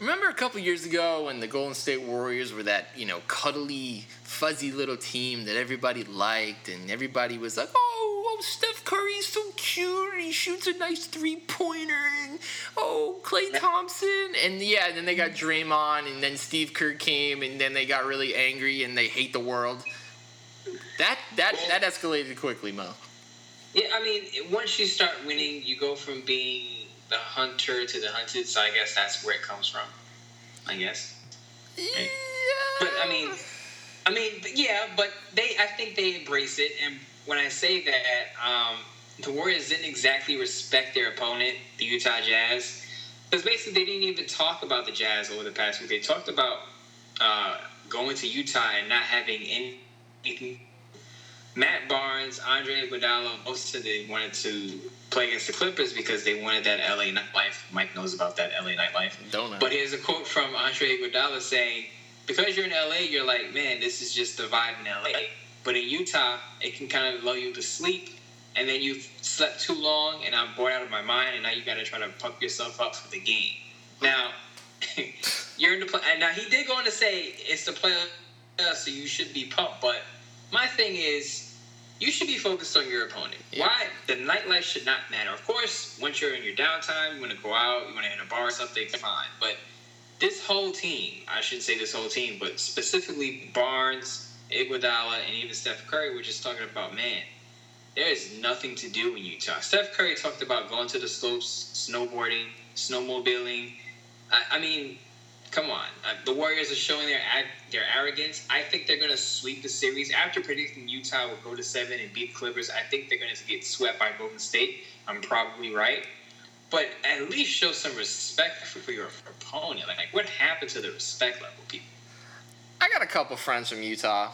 Remember a couple years ago when the Golden State Warriors were that, you know, cuddly, fuzzy little team that everybody liked and everybody was like, oh, oh Steph Curry's so cute. He shoots a nice three pointer. And oh, Klay Thompson. And yeah, then they got Draymond and then Steve Kerr came and then they got really angry and they hate the world. That that that escalated quickly, Mo. Yeah, I mean, once you start winning, you go from being the hunter to the hunted. So I guess that's where it comes from. I guess. Yeah. But I mean, I mean, yeah, but they. I think they embrace it, and when I say that, um, the Warriors didn't exactly respect their opponent, the Utah Jazz, because basically they didn't even talk about the Jazz over the past week. They talked about uh, going to Utah and not having anything. Matt Barnes, Andre Iguodala, most of them wanted to play against the Clippers because they wanted that LA nightlife. Mike knows about that LA nightlife. Don't know. But here's a quote from Andre Iguodala saying, "Because you're in LA, you're like, man, this is just the vibe in LA. But in Utah, it can kind of lull you to sleep, and then you've slept too long, and I'm bored out of my mind, and now you got to try to pump yourself up for the game. Now, <laughs> you're in the play. Now he did go on to say it's the playoffs, so you should be pumped. But my thing is you should be focused on your opponent. Yeah. Why? The nightlife should not matter. Of course, once you're in your downtime, you want to go out, you want to hit a bar or something, fine. But this whole team, I shouldn't say this whole team, but specifically Barnes, Iguodala, and even Steph Curry, we're just talking about, man, there is nothing to do in Utah. Steph Curry talked about going to the slopes, snowboarding, snowmobiling. I, I mean, come on. Uh, the Warriors are showing their their arrogance. I think they're going to sweep the series. After predicting Utah will go to seven and beat Clippers, I think they're going to get swept by Golden State. I'm probably right. But at least show some respect for, for your opponent. Like, what happened to the respect level, people? I got a couple friends from Utah.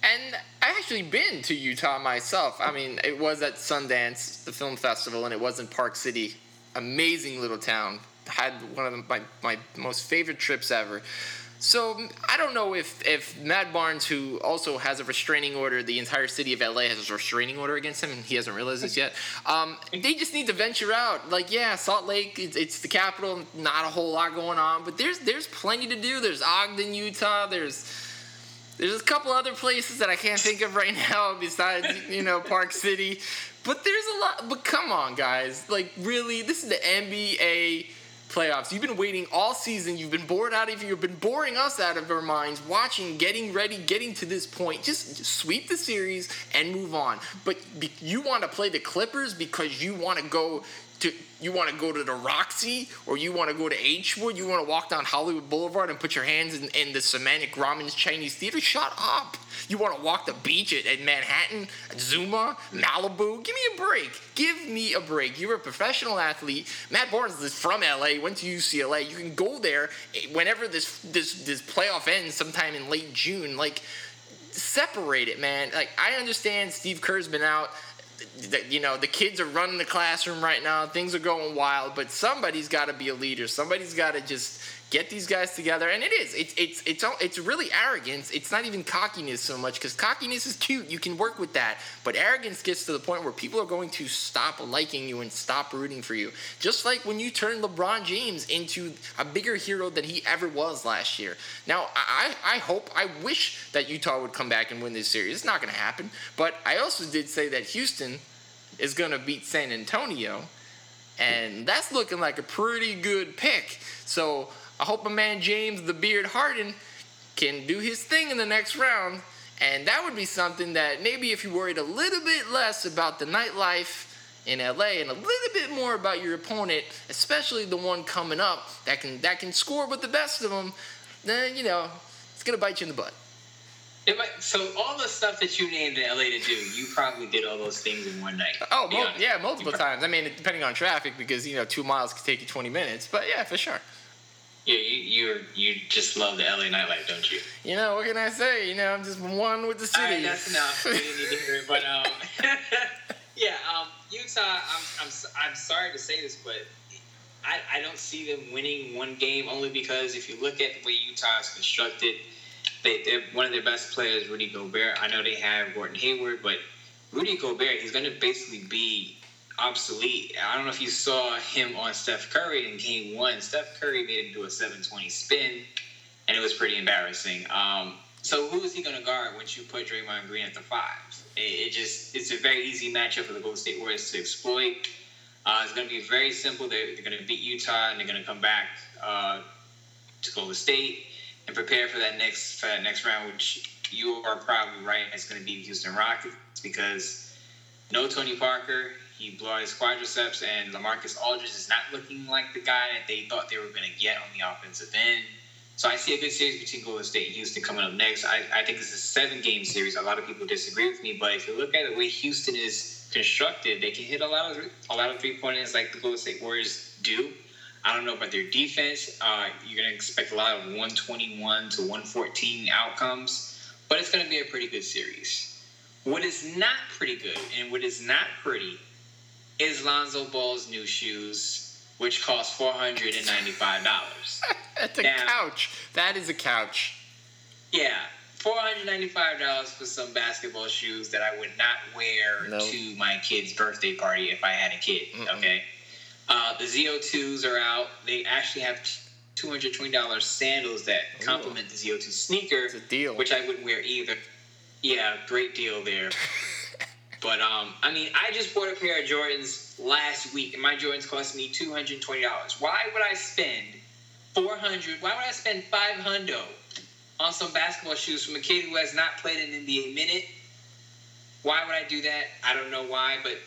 And I actually been to Utah myself. I mean, it was at Sundance, the film festival, and it was in Park City. Amazing little town had one of the, my, my most favorite trips ever. So I don't know if if Matt Barnes, who also has a restraining order, the entire city of LA has a restraining order against him, and he hasn't realized this yet. Um, they just need to venture out. Like, yeah, Salt Lake, it's, it's, the capital, not a whole lot going on, but there's there's plenty to do. There's Ogden, Utah. There's There's a couple other places that I can't think of right <laughs> now besides, you know, Park City. But there's a lot. But come on, guys. Like, really, this is the NBA playoffs. You've been waiting all season. You've been bored out of You've been boring us out of our minds, watching, getting ready, getting to this point. Just, just sweep the series and move on. But be, you want to play the Clippers because you want to go to you want to go to the Roxy or you want to go to H-Wood, you want to walk down Hollywood Boulevard and put your hands in, in the Semantic Ramen Chinese Theater, shut up. You want to walk the beach at, at Manhattan, at Zuma, Malibu, give me a break. Give me a break. You're a professional athlete. Matt Barnes is from LA, went to UCLA. You can go there eh, whenever this this this playoff ends sometime in late June. Like separate it, man. Like I understand Steve Kerr's been out the, you know the kids are running the classroom right now. Things are going wild but somebody's got to be a leader. Somebody's got to just get these guys together and it is. It's it's it's all, it's really arrogance. It's not even cockiness so much because cockiness is cute. You can work with that. But arrogance gets to the point where people are going to stop liking you and stop rooting for you. Just like when you turn lebron james into a bigger hero than he ever was last year. Now i i hope i wish that utah would come back and win this series. It's not going to happen. But i also did say that houston is going to beat san antonio and that's looking like a pretty good pick. So I hope my man James the Beard Harden can do his thing in the next round. And that would be something that maybe if you worried a little bit less about the nightlife in LA and a little bit more about your opponent, especially the one coming up that can that can score with the best of them, then you know it's gonna bite you in the butt. Might, so all the stuff that you named in LA to do, you probably did all those things in one night. Oh, mo- yeah, multiple times. I mean, depending on traffic, because you know two miles could take you twenty minutes. But yeah, for sure. Yeah, you you you just love the LA nightlife, don't you? You know what can I say? You know, I'm just one with the city. All right, that's enough. we didn't need to hear it, but um, <laughs> yeah, um, Utah. I'm, I'm I'm sorry to say this, but I I don't see them winning one game only because if you look at the way Utah is constructed, they they're one of their best players, Rudy Gobert. I know they have Gordon Hayward, but Rudy Gobert, he's going to basically be obsolete. I don't know if you saw him on Steph Curry in Game One. Steph Curry made him do a 720 spin, and it was pretty embarrassing. Um, so who is he going to guard once you put Draymond Green at the five? It, it, just it's a very easy matchup for the Golden State Warriors to exploit. Uh, it's going to be very simple. They're, they're going to beat Utah, and they're going to come back uh, to Golden State and prepare for that next for that next round, which you are probably right. It's going to be the Houston Rockets because no Tony Parker. He blew out his quadriceps, and Lamarcus Aldridge is not looking like the guy that they thought they were going to get on the offensive end. So I see a good series between Golden State and Houston coming up next. I, I think is a seven game series. A lot of people disagree with me, but if you look at the way Houston is constructed, they can hit a lot of a lot of three pointers like the Golden State Warriors do. I don't know about their defense. Uh, you're going to expect a lot of 121 to 114 outcomes, but it's going to be a pretty good series. What is not pretty good and what is not pretty is Lonzo Ball's new shoes, which cost four hundred and ninety-five dollars. <laughs> That's a now, couch. That is a couch. Yeah, four hundred ninety-five dollars for some basketball shoes that I would not wear nope. to my kid's birthday party if I had a kid. Mm-mm. Okay. Uh, the ZO2s are out. They actually have two hundred twenty dollars sandals that complement Ooh. the ZO2 sneaker. It's a deal. Which I wouldn't wear either. Yeah, great deal there. <laughs> But um, I mean, I just bought a pair of Jordans last week, and my Jordans cost me two hundred twenty dollars. Why would I spend four hundred? Why would I spend five hundred on some basketball shoes from a kid who has not played an NBA minute? Why would I do that? I don't know why, but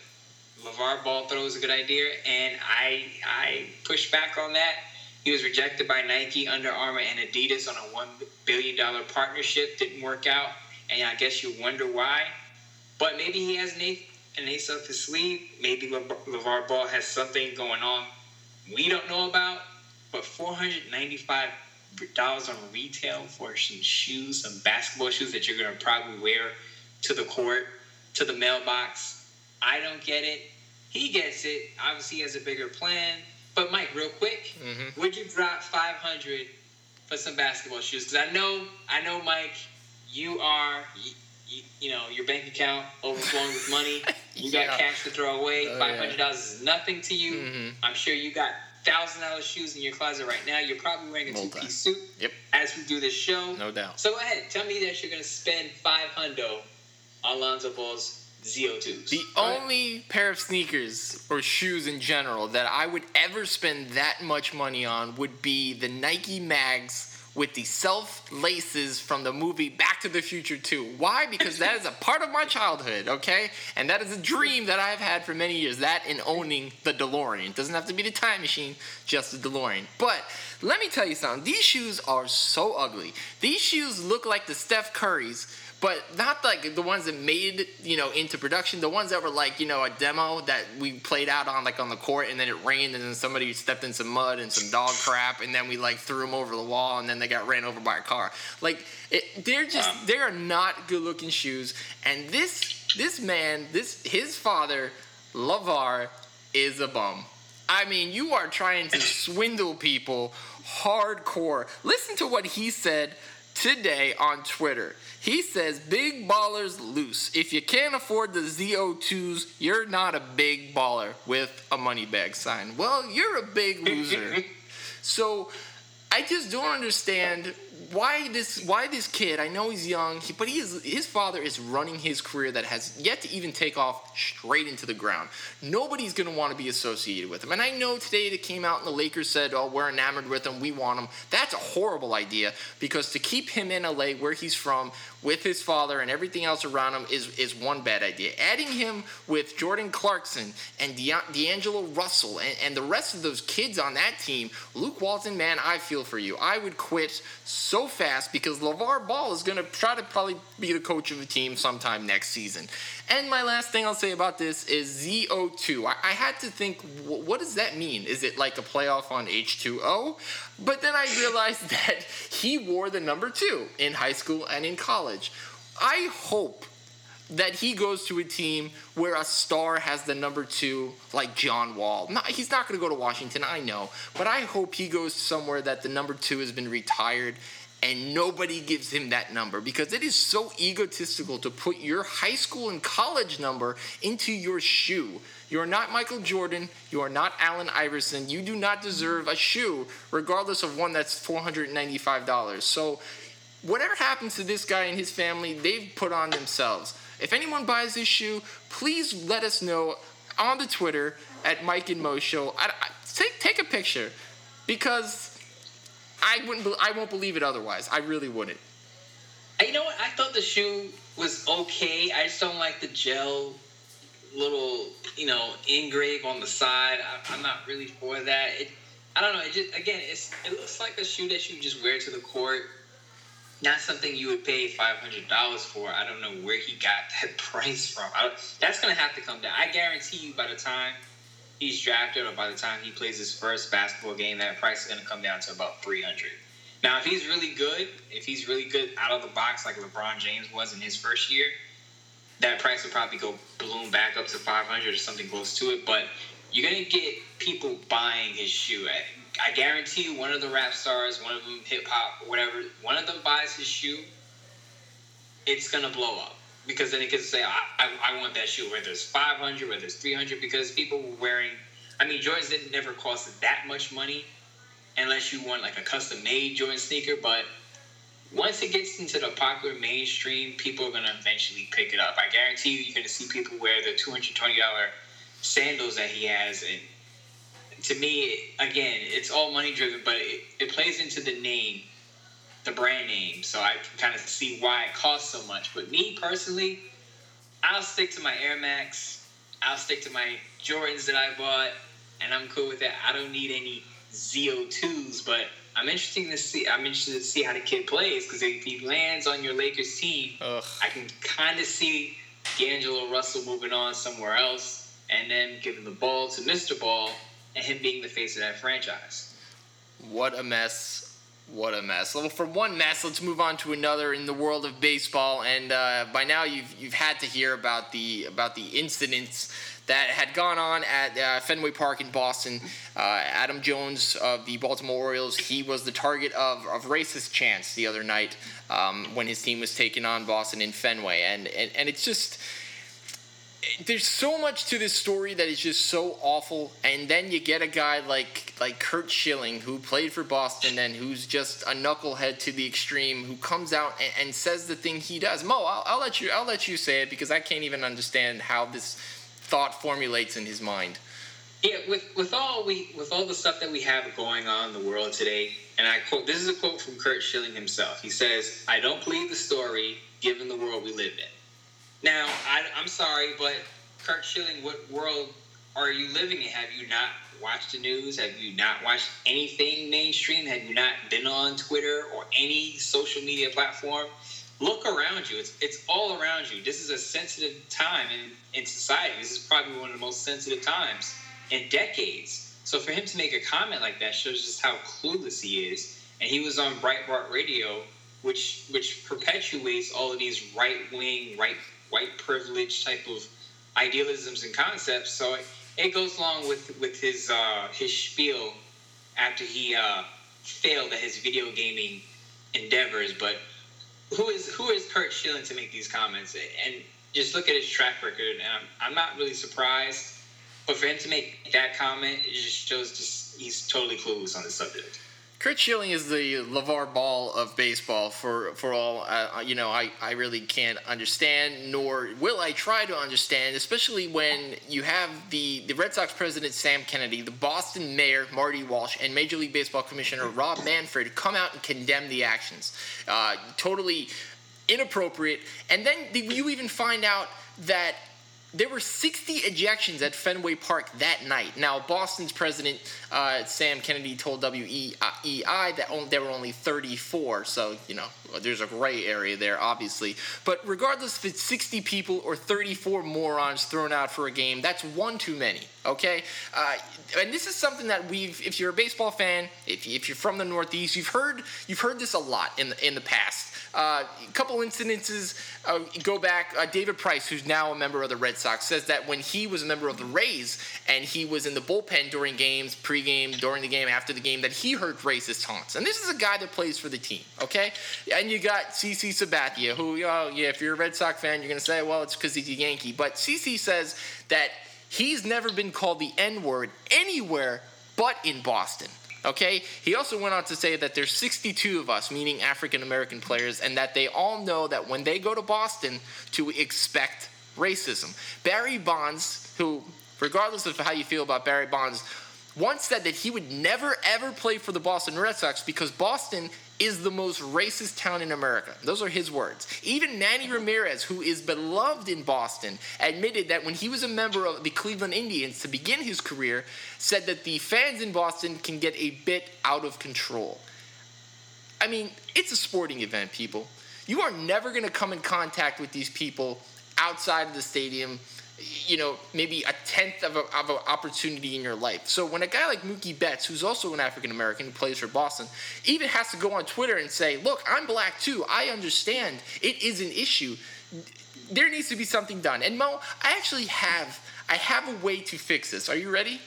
LeVar Ball throws a good idea, and I I push back on that. He was rejected by Nike, Under Armour, and Adidas on a one billion dollar partnership. Didn't work out, and I guess you wonder why. But maybe he has an ace, an ace up his sleeve. Maybe LeVar Ball has something going on we don't know about. But $495 on retail for some shoes, some basketball shoes that you're going to probably wear to the court, to the mailbox. I don't get it. He gets it. Obviously, he has a bigger plan. But Mike, real quick, mm-hmm. would you drop 500 for some basketball shoes? Because I know, I know, Mike, you are you, you know your bank account overflowing with money. <laughs> You yeah. got cash to throw away. Oh, Five hundred dollars yeah. is nothing to you. Mm-hmm. I'm sure you got thousand dollar shoes in your closet right now. You're probably wearing a two piece suit. Yep. As we do this show. No doubt. So go ahead, tell me that you're gonna spend five hundo on Lonzo Ball's ZO2s. The only pair of sneakers or shoes in general that I would ever spend that much money on would be the Nike Mags with the self laces from the movie Back to the Future 2. Why? Because that is a part of my childhood, okay? And that is a dream that I've had for many years. That and owning the DeLorean. It doesn't have to be the time machine, just the DeLorean. But let me tell you something. These shoes are so ugly. These shoes look like the Steph Currys but not like the ones that made you know into production the ones that were like you know a demo that we played out on like on the court and then it rained and then somebody stepped in some mud and some dog crap and then we like threw them over the wall and then they got ran over by a car like it, they're just um. they are not good looking shoes and this this man this his father lavar is a bum I mean, you are trying to swindle people hardcore. Listen to what he said today on Twitter. He says, Big ballers loose. If you can't afford the ZO2s, you're not a big baller with a money bag sign. Well, you're a big <laughs> loser. so I just don't understand why this why this kid i know he's young he, but he is his father is running his career that has yet to even take off straight into the ground. Nobody's going to want to be associated with him. And i know today it came out and the lakers said oh we're enamored with him we want him. That's a horrible idea because to keep him in la where he's from with his father and everything else around him is, is one bad idea. Adding him with Jordan Clarkson and De- D'Angelo Russell and, and the rest of those kids on that team, Luke Walton, man, I feel for you. I would quit so fast because LeVar Ball is going to try to probably be the coach of the team sometime next season. And my last thing I'll say about this is ZO2. I, I had to think, wh- what does that mean? Is it like a playoff on H2O? But then I realized <laughs> that he wore the number two in high school and in college. I hope that he goes to a team where a star has the number two, like John Wall. Not, he's not going to go to Washington, I know, but I hope he goes somewhere that the number two has been retired and nobody gives him that number because it is so egotistical to put your high school and college number into your shoe. You are not Michael Jordan. You are not Allen Iverson. You do not deserve a shoe, regardless of one that's $495. So, whatever happens to this guy and his family, they've put on themselves. If anyone buys this shoe, please let us know on the Twitter at Mike and Mo Show. I, I, take, take a picture because I wouldn't. be- I won't believe it otherwise. I really wouldn't. You know what? I thought the shoe was okay. I just don't like the gel little, you know, engrave on the side. I, I'm not really for that. It, I don't know. It just again, it's it looks like a shoe that you just wear to the court. Not something you would pay five hundred dollars for. I don't know where he got <laughs> that price from. That's gonna have to come down. I guarantee you, by the time he's drafted or by the time he plays his first basketball game, that price is gonna come down to about three hundred. Now, if he's really good, if he's really good out of the box like LeBron James was in his first year, that price would probably go balloon back up to 500 or something close to it. But you're gonna get people buying his shoe. I, I guarantee you, one of the rap stars, one of them hip hop, whatever, one of them buys his shoe, it's gonna blow up because then it can say, I, I, I want that shoe, whether it's 500, whether it's 300, because people were wearing. I mean, Jordans didn't never cost that much money unless you want like a custom made Jordan sneaker. But once it gets into the popular mainstream, people are gonna eventually pick it up. I guarantee you, you're gonna see people wear the two hundred twenty dollar sandals that he has, and to me, again, it's all money driven, but it, it plays into the name, the brand name, so I can kind of see why it costs so much. But me personally, I'll stick to my Air Max. I'll stick to my Jordans that I bought, and I'm cool with that. I don't need any ZO2s, but I'm interested to see. I'm interested to see how the kid plays because if he lands on your Lakers team, Ugh. I can kind of see D'Angelo Russell moving on somewhere else, and then giving the ball to Mr. Ball, and him being the face of that franchise. What a mess. What a mess. Well, from one mess, let's move on to another in the world of baseball. And uh, by now, you've you've had to hear about the about the incidents that had gone on at uh, Fenway Park in Boston. Uh, Adam Jones of the Baltimore Orioles, he was the target of, of racist chants the other night um, when his team was taking on Boston in Fenway, and and, and it's just there's so much to this story that is just so awful, and then you get a guy like like Curt Schilling who played for Boston and who's just a knucklehead to the extreme, who comes out and, and says the thing he does. Mo, I'll, I'll let you I'll let you say it because I can't even understand how this thought formulates in his mind. Yeah, with with all we with all the stuff that we have going on in the world today, and I quote this is a quote from Curt Schilling himself. He says, "I don't believe the story given the world we live in." Now, I, I'm sorry, but Curt Schilling, what world are you living in? Have you not watched the news? Have you not watched anything mainstream? Have you not been on Twitter or any social media platform? Look around you. It's it's all around you. This is a sensitive time in, in society. This is probably one of the most sensitive times in decades. So for him to make a comment like that shows just how clueless he is. And he was on Breitbart Radio, which which perpetuates all of these right wing, right white privilege type of idealisms and concepts. So it, goes along with with his uh, his spiel after he uh, failed at his video gaming endeavors. But who is who is Curt Schilling to make these comments? And just look at his track record, and I'm, I'm not really surprised. But for him to make that comment, it just shows just he's totally clueless on the subject. Curt Schilling is the LeVar Ball of baseball for for all uh, you know. I, I really can't understand, nor will I try to understand, especially when you have the the Red Sox president Sam Kennedy, the Boston mayor Marty Walsh, and Major League Baseball commissioner Rob Manfred come out and condemn the actions. Uh, totally inappropriate, and then you even find out that there were 60 ejections at Fenway Park that night. Now, Boston's president, uh, Sam Kennedy, told WEEI that only, there were only 34. So, you know, there's a gray area there, obviously. But regardless if it's 60 people or 34 morons thrown out for a game, that's one too many, okay? Uh, and this is something that we've, if you're a baseball fan, if, if you're from the Northeast, you've heard, you've heard this a lot in the, in the past. Uh, a couple incidences uh, go back. Uh, David Price, who's now a member of the Red Sox, says that when he was a member of the Rays and he was in the bullpen during games, pregame, during the game, after the game, that he heard racist taunts. And this is a guy that plays for the team, okay? And you got CC Sabathia, who, oh, yeah, if you're a Red Sox fan, you're going to say, well, it's because he's a Yankee. But CC says that he's never been called the N word anywhere but in Boston. Okay? He also went on to say that there's 62 of us, meaning African American players, and that they all know that when they go to Boston to expect racism. Barry Bonds, who, regardless of how you feel about Barry Bonds, once said that he would never ever play for the Boston Red Sox because Boston is the most racist town in America. Those are his words. Even Manny Ramirez, who is beloved in Boston, admitted that when he was a member of the Cleveland Indians to begin his career, said that the fans in Boston can get a bit out of control. I mean, it's a sporting event, people. You are never going to come in contact with these people outside of the stadium you know, maybe a tenth of, a, of an opportunity in your life. So when a guy like Mookie Betts, who's also an African American who plays for Boston, even has to go on Twitter and say, "Look, I'm black too. I understand it is an issue. There needs to be something done." And Mo, I actually have I have a way to fix this. Are you ready?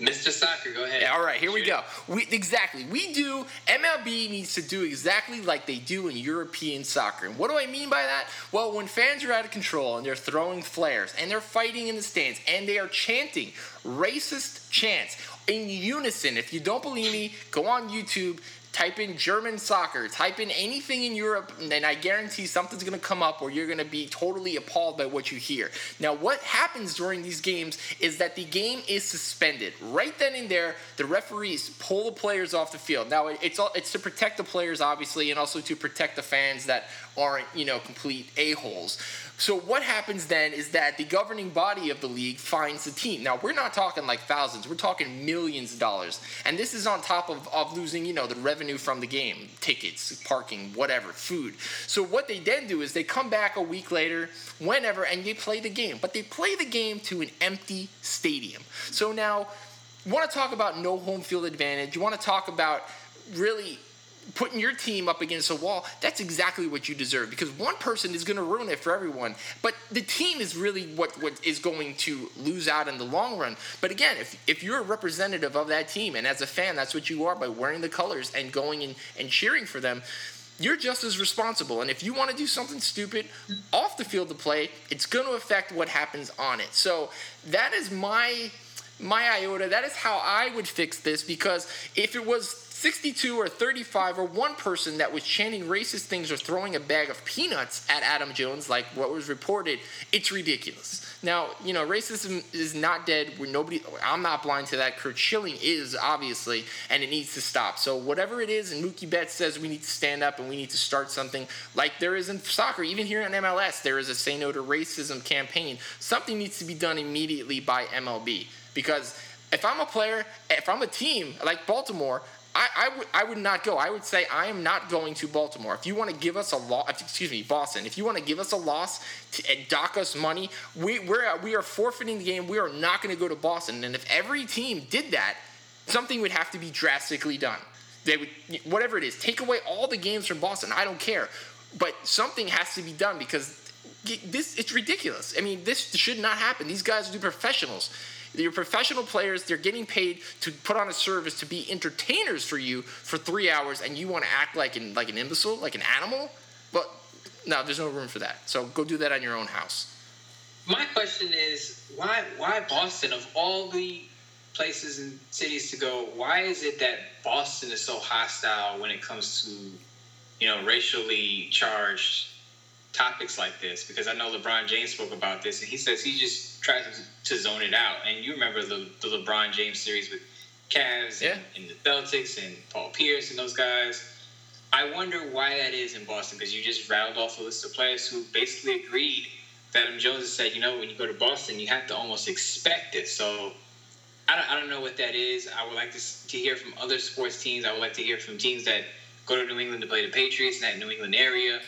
Mr. Soccer, go ahead. Yeah, all right, here we go. We, exactly. We do, MLB needs to do exactly like they do in European soccer. And what do I mean by that? Well, when fans are out of control and they're throwing flares and they're fighting in the stands and they are chanting racist chants in unison. If you don't believe me, go on YouTube, type in German soccer, type in anything in Europe, and I guarantee something's going to come up where you're going to be totally appalled by what you hear. Now, what happens during these games is that the game is suspended. Right then and there, the referees pull the players off the field. Now, it's all, it's to protect the players, obviously, and also to protect the fans that aren't, you know, complete a-holes. So what happens then is that the governing body of the league finds the team. Now we're not talking like thousands, we're talking millions of dollars. And this is on top of, of losing, you know, the revenue from the game, tickets, parking, whatever, food. So what they then do is they come back a week later, whenever, and they play the game. But they play the game to an empty stadium. So now you want to talk about no home field advantage, you want to talk about really putting your team up against a wall, that's exactly what you deserve because one person is going to ruin it for everyone. But the team is really what, what is going to lose out in the long run. But again, if, if you're a representative of that team and as a fan, that's what you are by wearing the colors and going and, and cheering for them, you're just as responsible. And if you want to do something stupid off the field of play, it's going to affect what happens on it. So that is my my iota. That is how I would fix this because if it was 62 or 35 or one person that was chanting racist things or throwing a bag of peanuts at Adam Jones, like what was reported, it's ridiculous. Now, you know, racism is not dead. We're nobody. I'm not blind to that. Curt Schilling is obviously, and it needs to stop. So whatever it is, and Mookie Betts says we need to stand up and we need to start something like there is in soccer. Even here in MLS, there is a say no to racism campaign. Something needs to be done immediately by MLB because if I'm a player, if I'm a team like Baltimore, I, I, w- I would not go. I would say I am not going to Baltimore. If you want to give us a loss, excuse me, Boston. If you want to give us a loss to, and dock us money, we we're, we are forfeiting the game. We are not going to go to Boston. And if every team did that, something would have to be drastically done. They would whatever it is, take away all the games from Boston. I don't care, but something has to be done because this it's ridiculous. I mean, this should not happen. These guys are professionals. They're professional players. They're getting paid to put on a service to be entertainers for you for three hours, and you want to act like an like an imbecile, like an animal. But no, there's no room for that. So go do that on your own house. My question is why why Boston of all the places and cities to go, why is it that Boston is so hostile when it comes to, you know, racially charged topics like this? Because I know LeBron James spoke about this, and he says he just tries to, zone it out. And you remember the, the LeBron James series with Cavs yeah. and, and the Celtics and Paul Pierce and those guys. I wonder why that is in Boston because you just rattled off a list of players who basically agreed. That Adam Jones has said, you know, when you go to Boston, you have to almost expect it. So I don't, I don't know what that is. I would like to, to hear from other sports teams. I would like to hear from teams that go to New England to play the Patriots in that New England area.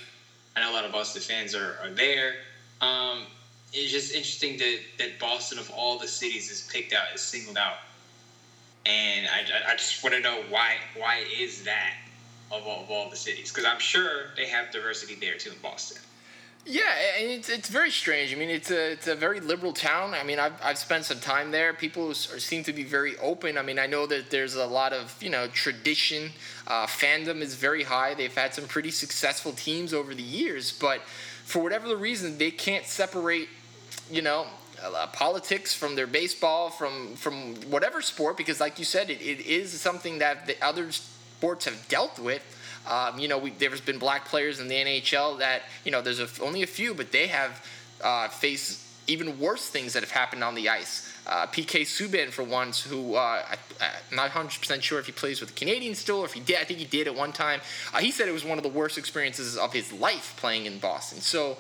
I know a lot of Boston fans are, are there. Um, it's just interesting that, that Boston, of all the cities, is picked out, is singled out. And I, I just want to know why why is that of all, of all the cities? Because I'm sure they have diversity there too in Boston. Yeah, and it's, it's very strange. I mean, it's a it's a very liberal town. I mean, I've, I've spent some time there. People seem to be very open. I mean, I know that there's a lot of you know tradition. Uh, fandom is very high. They've had some pretty successful teams over the years, but for whatever the reason, they can't separate you know uh, politics from their baseball from from whatever sport because, like you said, it, it is something that the other sports have dealt with um, you know, we, there's been black players in the NHL that you know there's a, only a few, but they have uh, faced even worse things that have happened on the ice. Uh, PK Subban, for once, who uh, I, am not 100% sure if he plays with the Canadiens still, or if he did. I think he did at one time. Uh, he said it was one of the worst experiences of his life playing in Boston. So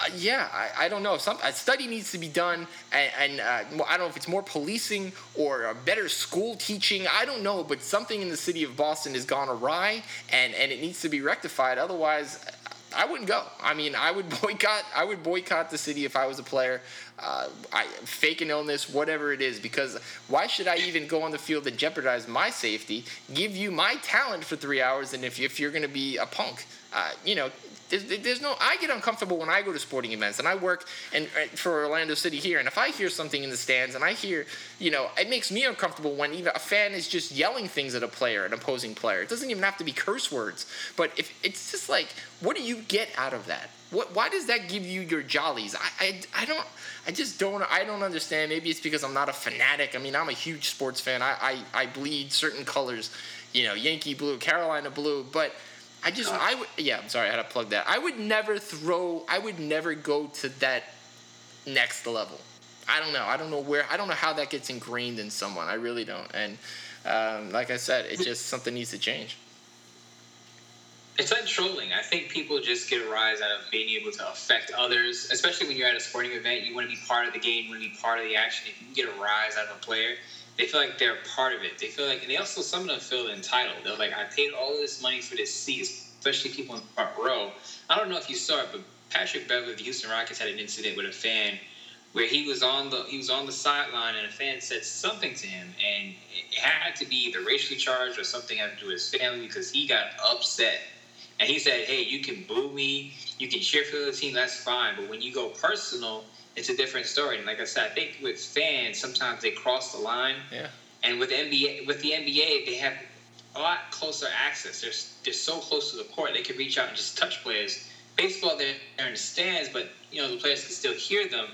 uh, yeah, I, I, don't know. Some a study needs to be done, and, and uh, I don't know if it's more policing or better school teaching. I don't know, but something in the city of Boston has gone awry, and and it needs to be rectified. Otherwise, I wouldn't go. I mean, I would <laughs> boycott. I would boycott the city if I was a player. Uh, I, fake an illness, whatever it is, because why should I even go on the field and jeopardize my safety? Give you my talent for three hours, and if, if you're going to be a punk, uh, you know, there's, there's, no. I get uncomfortable when I go to sporting events, and I work and for Orlando City here. And if I hear something in the stands, and I hear, you know, it makes me uncomfortable when even a fan is just yelling things at a player, an opposing player. It doesn't even have to be curse words, but if it's just like, what do you get out of that? What, why does that give you your jollies? I, I, I don't. I just don't. I don't understand. Maybe it's because I'm not a fanatic. I mean, I'm a huge sports fan. I, I, I bleed certain colors. You know, Yankee blue, Carolina blue, but I just I would yeah, I'm sorry, I had to plug that. I would never throw I would never go to that next level. I don't know. I don't know where I don't know how that gets ingrained in someone. I really don't. And um, like I said, it just something needs to change. It's like trolling. I think people just get a rise out of being able to affect others, especially when you're at a sporting event. You want to be part of the game, you want to be part of the action. If you can get a rise out of a player, they feel like they're part of it. They feel like, and they also some of them feel entitled. They're like, I paid all this money for this seat, especially people in the front row. I don't know if you saw it, but Patrick Beverley of the Houston Rockets had an incident with a fan where he was on the he was on the sideline and a fan said something to him, and it had to be either racially charged or something had to do with his family because he got upset. And he said, "Hey, you can boo me, you can cheer for the team, that's fine, but when you go personal." It's a different story. And like I said, I think with fans, sometimes they cross the line. Yeah. And with NBA, with the NBA, they have a lot closer access. They're they're so close to the court they can reach out and just touch players. Baseball, they're, they're in the stands, but you know the players can still hear them.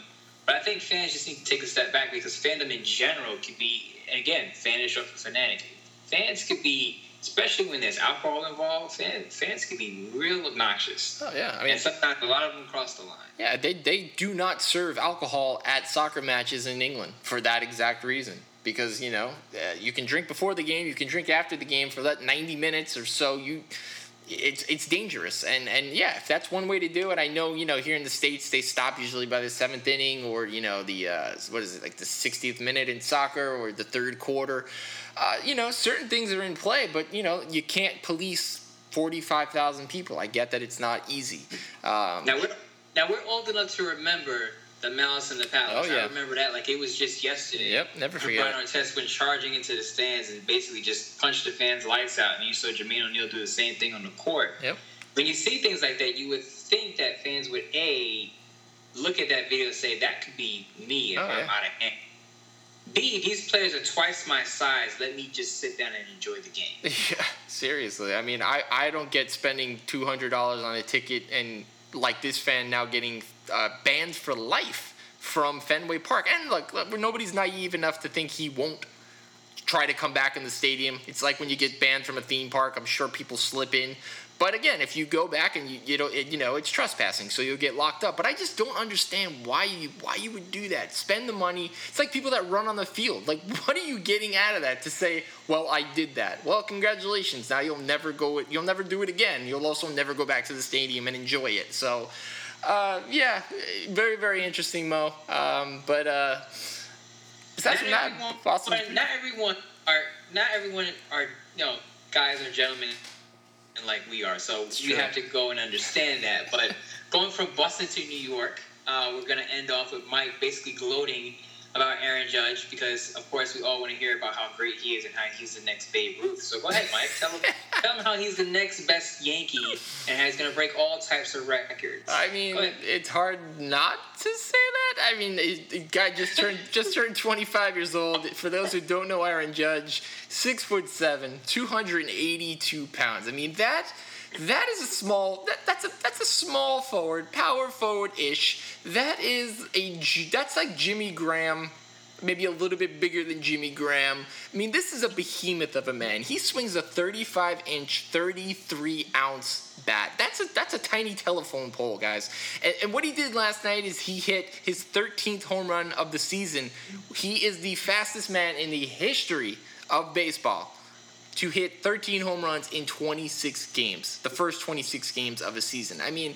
But I think fans just need to take a step back because fandom in general could be, again, fanish or fanatic. Fans could be, especially when there's alcohol involved. Fans, fans could be real obnoxious. Oh yeah, I mean, and sometimes a lot of them cross the line. Yeah, they they do not serve alcohol at soccer matches in England for that exact reason because you know uh, you can drink before the game, you can drink after the game for that 90 minutes or so. You it's it's dangerous. And and yeah if that's one way to do it i know you know here in the states they stop usually by the seventh inning or you know the uh, what is it like the 60th minute in soccer or the third quarter. Uh, you know certain things are in play but you know you can't police 45000 people. I get that it's not easy. Um, now we're now we're old enough to remember the Malice in the Palace. Oh, yeah. I remember that like it was just yesterday. Yep, never forget. Brian Artest went charging into the stands and basically just punched the fans' lights out, and you saw Jermaine O'Neal do the same thing on the court. Yep. When you see things like that, you would think that fans would a look at that video and say that could be me if oh, I'm yeah. out of hand. B, these players are twice my size. Let me just sit down and enjoy the game. <laughs> Yeah, seriously. I mean, I, I don't get spending two hundred dollars on a ticket and like this fan now getting uh, banned for life from Fenway Park. And look, look, nobody's naive enough to think he won't try to come back in the stadium. It's like when you get banned from a theme park. I'm sure people slip in. But again, if you go back and you you know it, you know it's trespassing, so you'll get locked up. But I just don't understand why you why you would do that. Spend the money. It's like people that run on the field. Like, <laughs> what are you getting out of that to say, well, I did that? Well, congratulations. Now you'll never go. You'll never do it again. You'll also never go back to the stadium and enjoy it. So, uh, yeah, very very interesting, Mo. Um, but uh, not, not, everyone, not everyone are not everyone are you know guys or gentlemen like we are. So it's you true. have to go and understand that. But <laughs> going from Boston to New York, uh, we're going to end off with Mike basically gloating about Aaron Judge because, of course, we all want to hear about how great he is and how he's the next Babe Ruth. So go ahead, Mike. Tell him, <laughs> tell him how he's the next best Yankee and how he's going to break all types of records. I mean, it's hard not to say that. I mean, the guy just turned just turned 25 years old. For those who don't know Aaron Judge, six foot seven, 282 pounds. I mean that that is a small. That, that's a that's a small forward, power forward ish. That is a that's like Jimmy Graham, maybe a little bit bigger than Jimmy Graham. I mean, this is a behemoth of a man. He swings a 35 inch, 33 ounce bat. That's a that's a tiny telephone pole, guys. And, and, what he did last night is he hit his 13th home run of the season. He is the fastest man in the history of baseball to hit 13 home runs in 26 games, the first 26 games of a season. I mean,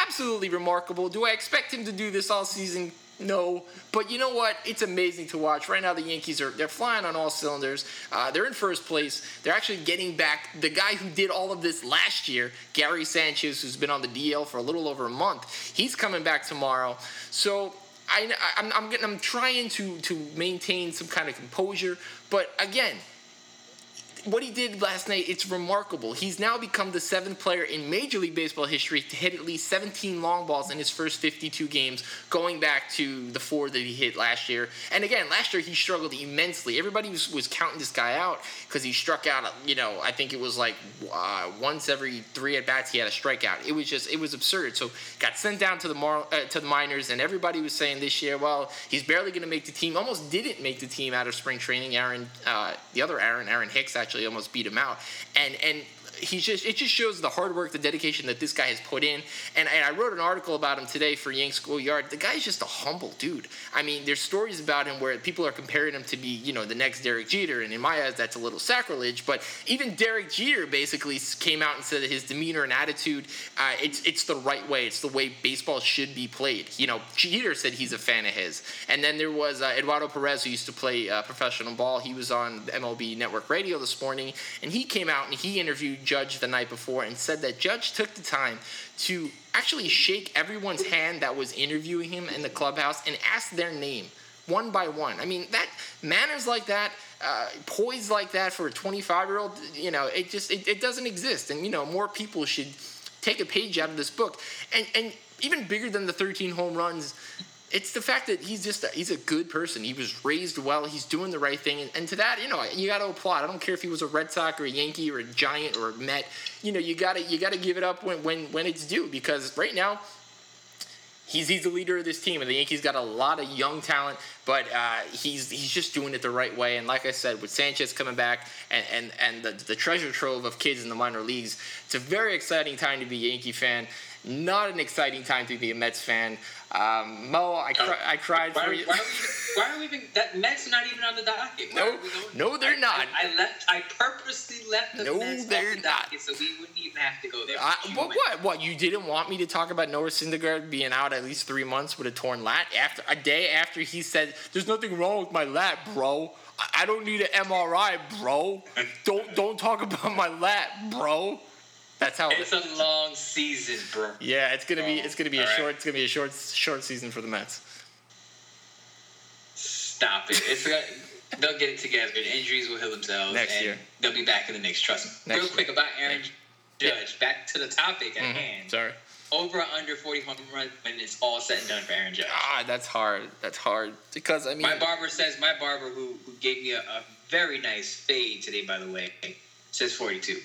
absolutely remarkable. Do I expect him to do this all season? No, but you know what? It's amazing to watch. Right now, the Yankees are they're flying on all cylinders. Uh, they're in first place. They're actually getting back the guy who did all of this last year, Gary Sanchez, who's been on the DL for a little over a month. He's coming back tomorrow. So I, I'm, I'm, getting, I'm trying to to maintain some kind of composure, but again what he did last night, it's remarkable. He's now become the seventh player in Major League Baseball history to hit at least 17 long balls in his first 52 games, going back to the four that he hit last year. And again, last year he struggled immensely. Everybody was, was counting this guy out because he struck out, you know, I think it was like uh, once every three at bats he had a strikeout. It was just, it was absurd. So got sent down to the, Mar- uh, to the minors, and everybody was saying this year, well, he's barely going to make the team. Almost didn't make the team out of spring training. Aaron, uh, the other Aaron, Aaron Hicks, actually actually almost beat him out. And and he's just it just shows the hard work, the dedication that this guy has put in. And, and I wrote an article about him today for Yanks Go Yard. The guy's just a humble dude. I mean, there's stories about him where people are comparing him to be, you know, the next Derek Jeter, and in my eyes, that's a little sacrilege. But even Derek Jeter basically came out and said that his demeanor and attitude, uh, it's it's the right way. It's the way baseball should be played. You know, Jeter said he's a fan of his. And then there was uh, Eduardo Perez, who used to play uh, professional ball. He was on MLB Network Radio this morning, and he came out and he interviewed Judge the night before and said that Judge took the time to actually shake everyone's hand that was interviewing him in the clubhouse and ask their name one by one. I mean, that manners like that, uh, poise like that for a 25 year old, you know, it just it, it doesn't exist. And you know, more people should take a page out of this book. And and even bigger than the 13 home runs it's the fact that he's just a, he's a good person. He was raised well. He's doing the right thing, and, and to that, you know, you got to applaud. I don't care if he was a Red Sox or a Yankee or a Giant or a Met. You know, you gotta you gotta give it up when when when it's due because right now. He's, he's the leader of this team, and the Yankees got a lot of young talent, but uh, he's he's just doing it the right way. And like I said, with Sanchez coming back and and, and the, the treasure trove of kids in the minor leagues, it's a very exciting time to be a Yankee fan. Not an exciting time to be a Mets fan. Um, Mo, I, cri- I cried Why, for you. why, are we, why are we even that Mets not even on the docket? Why No, are we going- no, they're I- not. I, I left. I purposely left the No, Mets they're the not. docket so we wouldn't even have to go there. I, You what, what? What? You didn't want me to talk about Noah Syndergaard being out at least three months with a torn lat after a day after he said, "There's nothing wrong with my lat, bro. I, I don't need an MRI, bro. <laughs> Don't don't talk about my lat, bro." That's how. It's a long season, bro. yeah, it's gonna be it's gonna be a All right. short it's gonna be a short short season for the Mets. Stop it. It's gonna, they'll get it together. The injuries will heal themselves. Next and year. They'll be back in the next. Trust me. Next Real quick year. about Aaron Judge. Back to the topic at Mhm. hand. Sorry. Over or under 40 home runs when it's all said and done for Aaron Judge. Ah, that's hard. That's hard because I mean. My barber says, my barber who, who gave me a, a very nice fade today, by the way, says 42.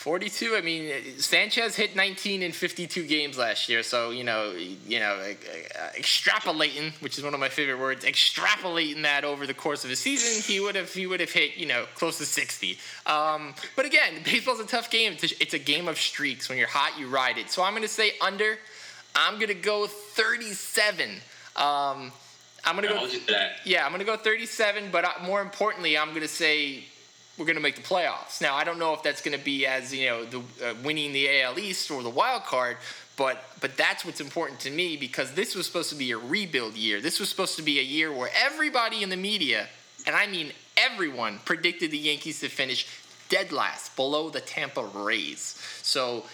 42. I mean, Sanchez hit 19 in 52 games last year. So you know, you know, uh, extrapolating, which is one of my favorite words, extrapolating that over the course of a season, he would have he would have hit you know close to 60. Um, but again, <laughs> baseball's a tough game. It's a, it's a game of streaks. When you're hot, you ride it. So I'm going to say under. I'm going to go 37. Um, I'm going to I'll go. hold you to that. Yeah, I'm going to go 37, but uh, more importantly, I'm going to say we're going to make the playoffs. Now, I don't know if that's going to be as, you know, the uh, winning the AL East or the wild card, but but that's what's important to me because this was supposed to be a rebuild year. This was supposed to be a year where everybody in the media, and I mean everyone, predicted the Yankees to finish dead last, below the Tampa Rays. So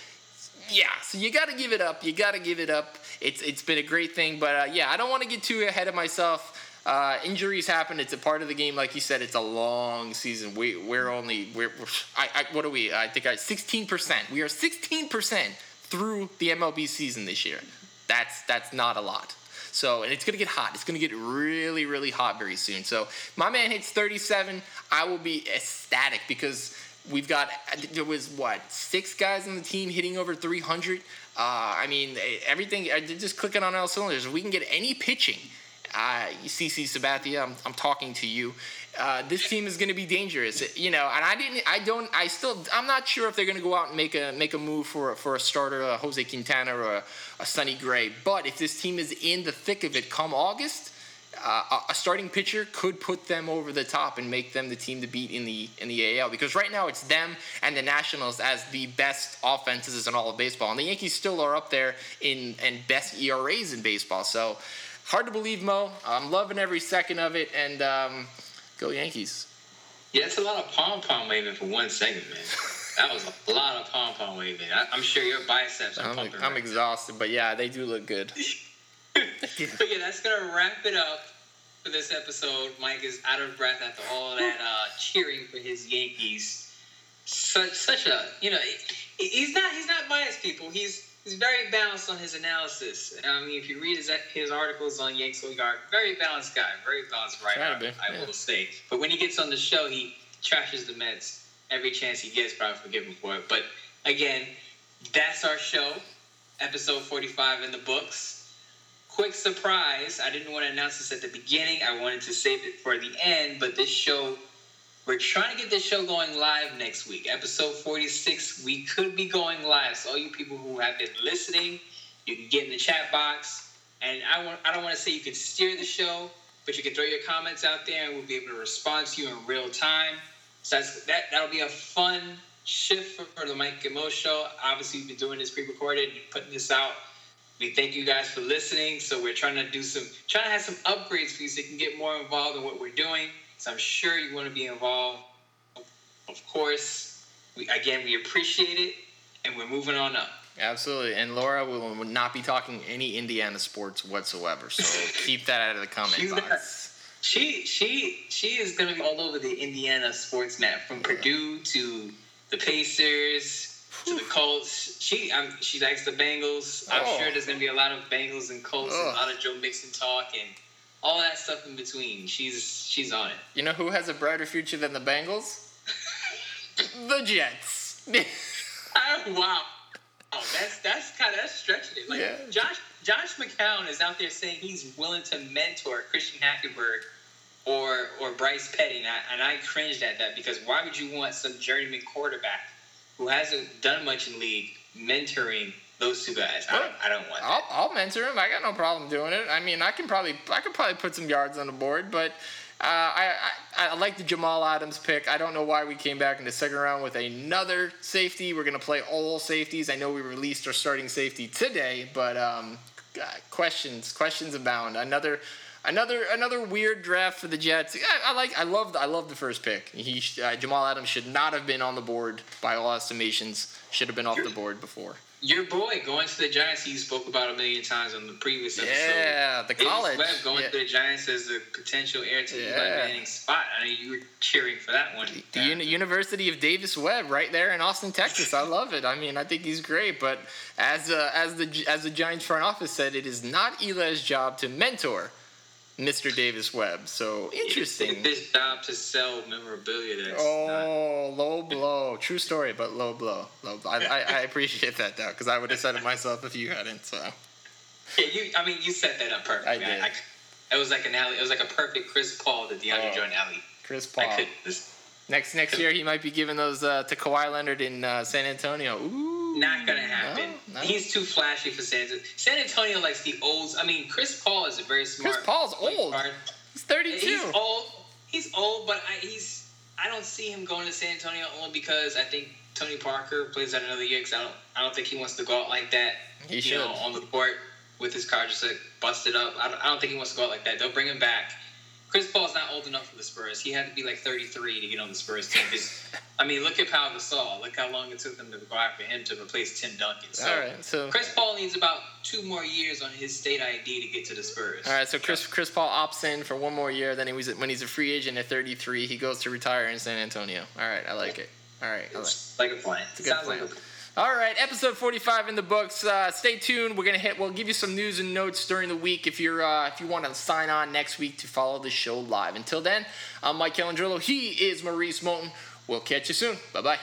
yeah, so you got to give it up. You got to give it up. It's it's been a great thing, but uh, yeah, I don't want to get too ahead of myself. Uh, injuries happen. It's a part of the game, like you said. It's a long season. We we're only we're, I, I what are we? I think I sixteen percent. We are sixteen percent through the MLB season this year. That's that's not a lot. So and it's gonna get hot. It's gonna get really really hot very soon. So my man hits thirty seven. I will be ecstatic because we've got there was what six guys on the team hitting over 300 uh, i mean everything uh, just clicking on all cylinders if we can get any pitching CC Sabathia, I'm, I'm talking to you. Uh, this team is going to be dangerous, you know. And I didn't, I don't, I still, I'm not sure if they're going to go out and make a make a move for for a starter, a Jose Quintana or a, a Sonny Gray. But if this team is in the thick of it come August, uh, a- a starting pitcher could put them over the top and make them the team to beat in the in the AL because right now it's them and the Nationals as the best offenses in all of baseball, and the Yankees still are up there in and best ERAs in baseball. So hard to believe, Mo. I'm loving every second of it, and um, go Yankees. Yeah, it's a lot of pom pom waving for one second, man. <laughs> That was a lot of pom pom waving. I, I'm sure your biceps are I'm, pumping. I'm right exhausted, but yeah, they do look good. <laughs> but yeah, that's gonna wrap it up for this episode. Mike is out of breath after all that uh, cheering for his Yankees. Such such a you know he's not he's not biased people. He's he's very balanced on his analysis. I mean, if you read his his articles on Yanks Yard, very balanced guy, very balanced writer. Try I yeah. will say. But when he gets on the show, he trashes the Mets every chance he gets. Probably forgive him for it. But again, that's our show. Episode 45 in the books quick surprise. I didn't want to announce this at the beginning. I wanted to save it for the end, but this show, we're trying to get this show going live next week. Episode 46, we could be going live. So all you people who have been listening, you can get in the chat box. And I want I don't want to say you can steer the show, but you can throw your comments out there and we'll be able to respond to you in real time. So that that'll be a fun shift for, the Mike and Mo show. Obviously, we've been doing this pre-recorded, and putting this out we thank you guys for listening. So we're trying to do some, trying to have some upgrades for you so you can get more involved in what we're doing. So I'm sure you want to be involved. Of course, we again we appreciate it, and we're moving on up. Absolutely. And Laura will not be talking any Indiana sports whatsoever. So <laughs> keep that out of the comment not- box. She she she is going to be all over the Indiana sports map from Purdue to the Pacers to the Colts. She um, she likes the Bengals. I'm Oh. sure there's gonna be a lot of Bengals and Colts and a lot of Joe Mixon talk and all that stuff in between. She's she's on it. You know who has a brighter future than the Bengals? <laughs> the Jets. <laughs> Oh, wow. Oh, that's that's kind of that's stretching it. Like Yeah. Josh Josh McCown is out there saying he's willing to mentor Christian Hackenberg or or Bryce Petty, and I, and I cringed at that because why would you want some journeyman quarterback who hasn't done much in league mentoring those two guys? I don't, I don't want that. I'll, I'll mentor him. I got no problem doing it. I mean, I can probably I could probably put some yards on the board, but uh, I, I I like the Jamal Adams pick. I don't know why we came back in the second round with another safety. We're gonna play all safeties. I know we released our starting safety today, but um, God, questions questions abound. Another. Another another weird draft for the Jets. I, I like I love I love the first pick. He uh, Jamal Adams should not have been on the board by all estimations. Should have been off the board before. Your boy going to the Giants, he spoke about a million times on the previous episode. Yeah, the Davis college. Webb going Yeah. to the Giants as a potential heir to the Yeah. Eli Manning spot. I know you were cheering for that one. The Uni- University of Davis Webb, right there in Austin, Texas. I love it. I mean, I think he's great. But as uh, as the as the Giants front office said, it is not Eli's job to mentor Mr. Davis Webb. So interesting. It's his job to sell memorabilia. That's not, Oh, low blow. True story, but low blow. Low blow. I, I, I appreciate that though, because I would have said it myself if you hadn't. So yeah, you. I mean, you set that up perfect. I did. it was like an alley. It was like a perfect Chris Paul to DeAndre Oh. Jordan alley. Chris Paul. I could just Next next year, he might be giving those uh, to Kawhi Leonard in uh, San Antonio. Ooh. not gonna happen. No, no. He's too flashy for San Antonio. San Antonio likes the old. I mean, Chris Paul is a very smart. Chris Paul's old. guard. He's 32. He's old. He's old, but I, he's. I don't see him going to San Antonio only because I think Tony Parker plays out another year. Because I don't. I don't think he wants to go out like that. He you know, should. on the court with his car just like busted up. I don't, I don't think he wants to go out like that. They'll bring him back. Chris Paul's not old enough for the Spurs. He had to be like 33 to get on the Spurs team. I mean, look at Pau Gasol. Look how long it took them to go after him to replace Tim Duncan. So All right, so Chris Paul needs about two more years on his state ID to get to the Spurs. All right, so Chris Chris Paul opts in for one more year. Then he was when he's a free agent at 33, he goes to retire in San Antonio. All right, I like it. All right, I like. It's like a plan. a good Sounds plan. like a All right, episode 45 in the books. Uh, stay tuned. We're gonna hit. We'll give you some news and notes during the week if you're uh, if you want to sign on next week to follow the show live. Until then, I'm Mike Calandrillo. He is Maurice Moulton. We'll catch you soon. Bye bye.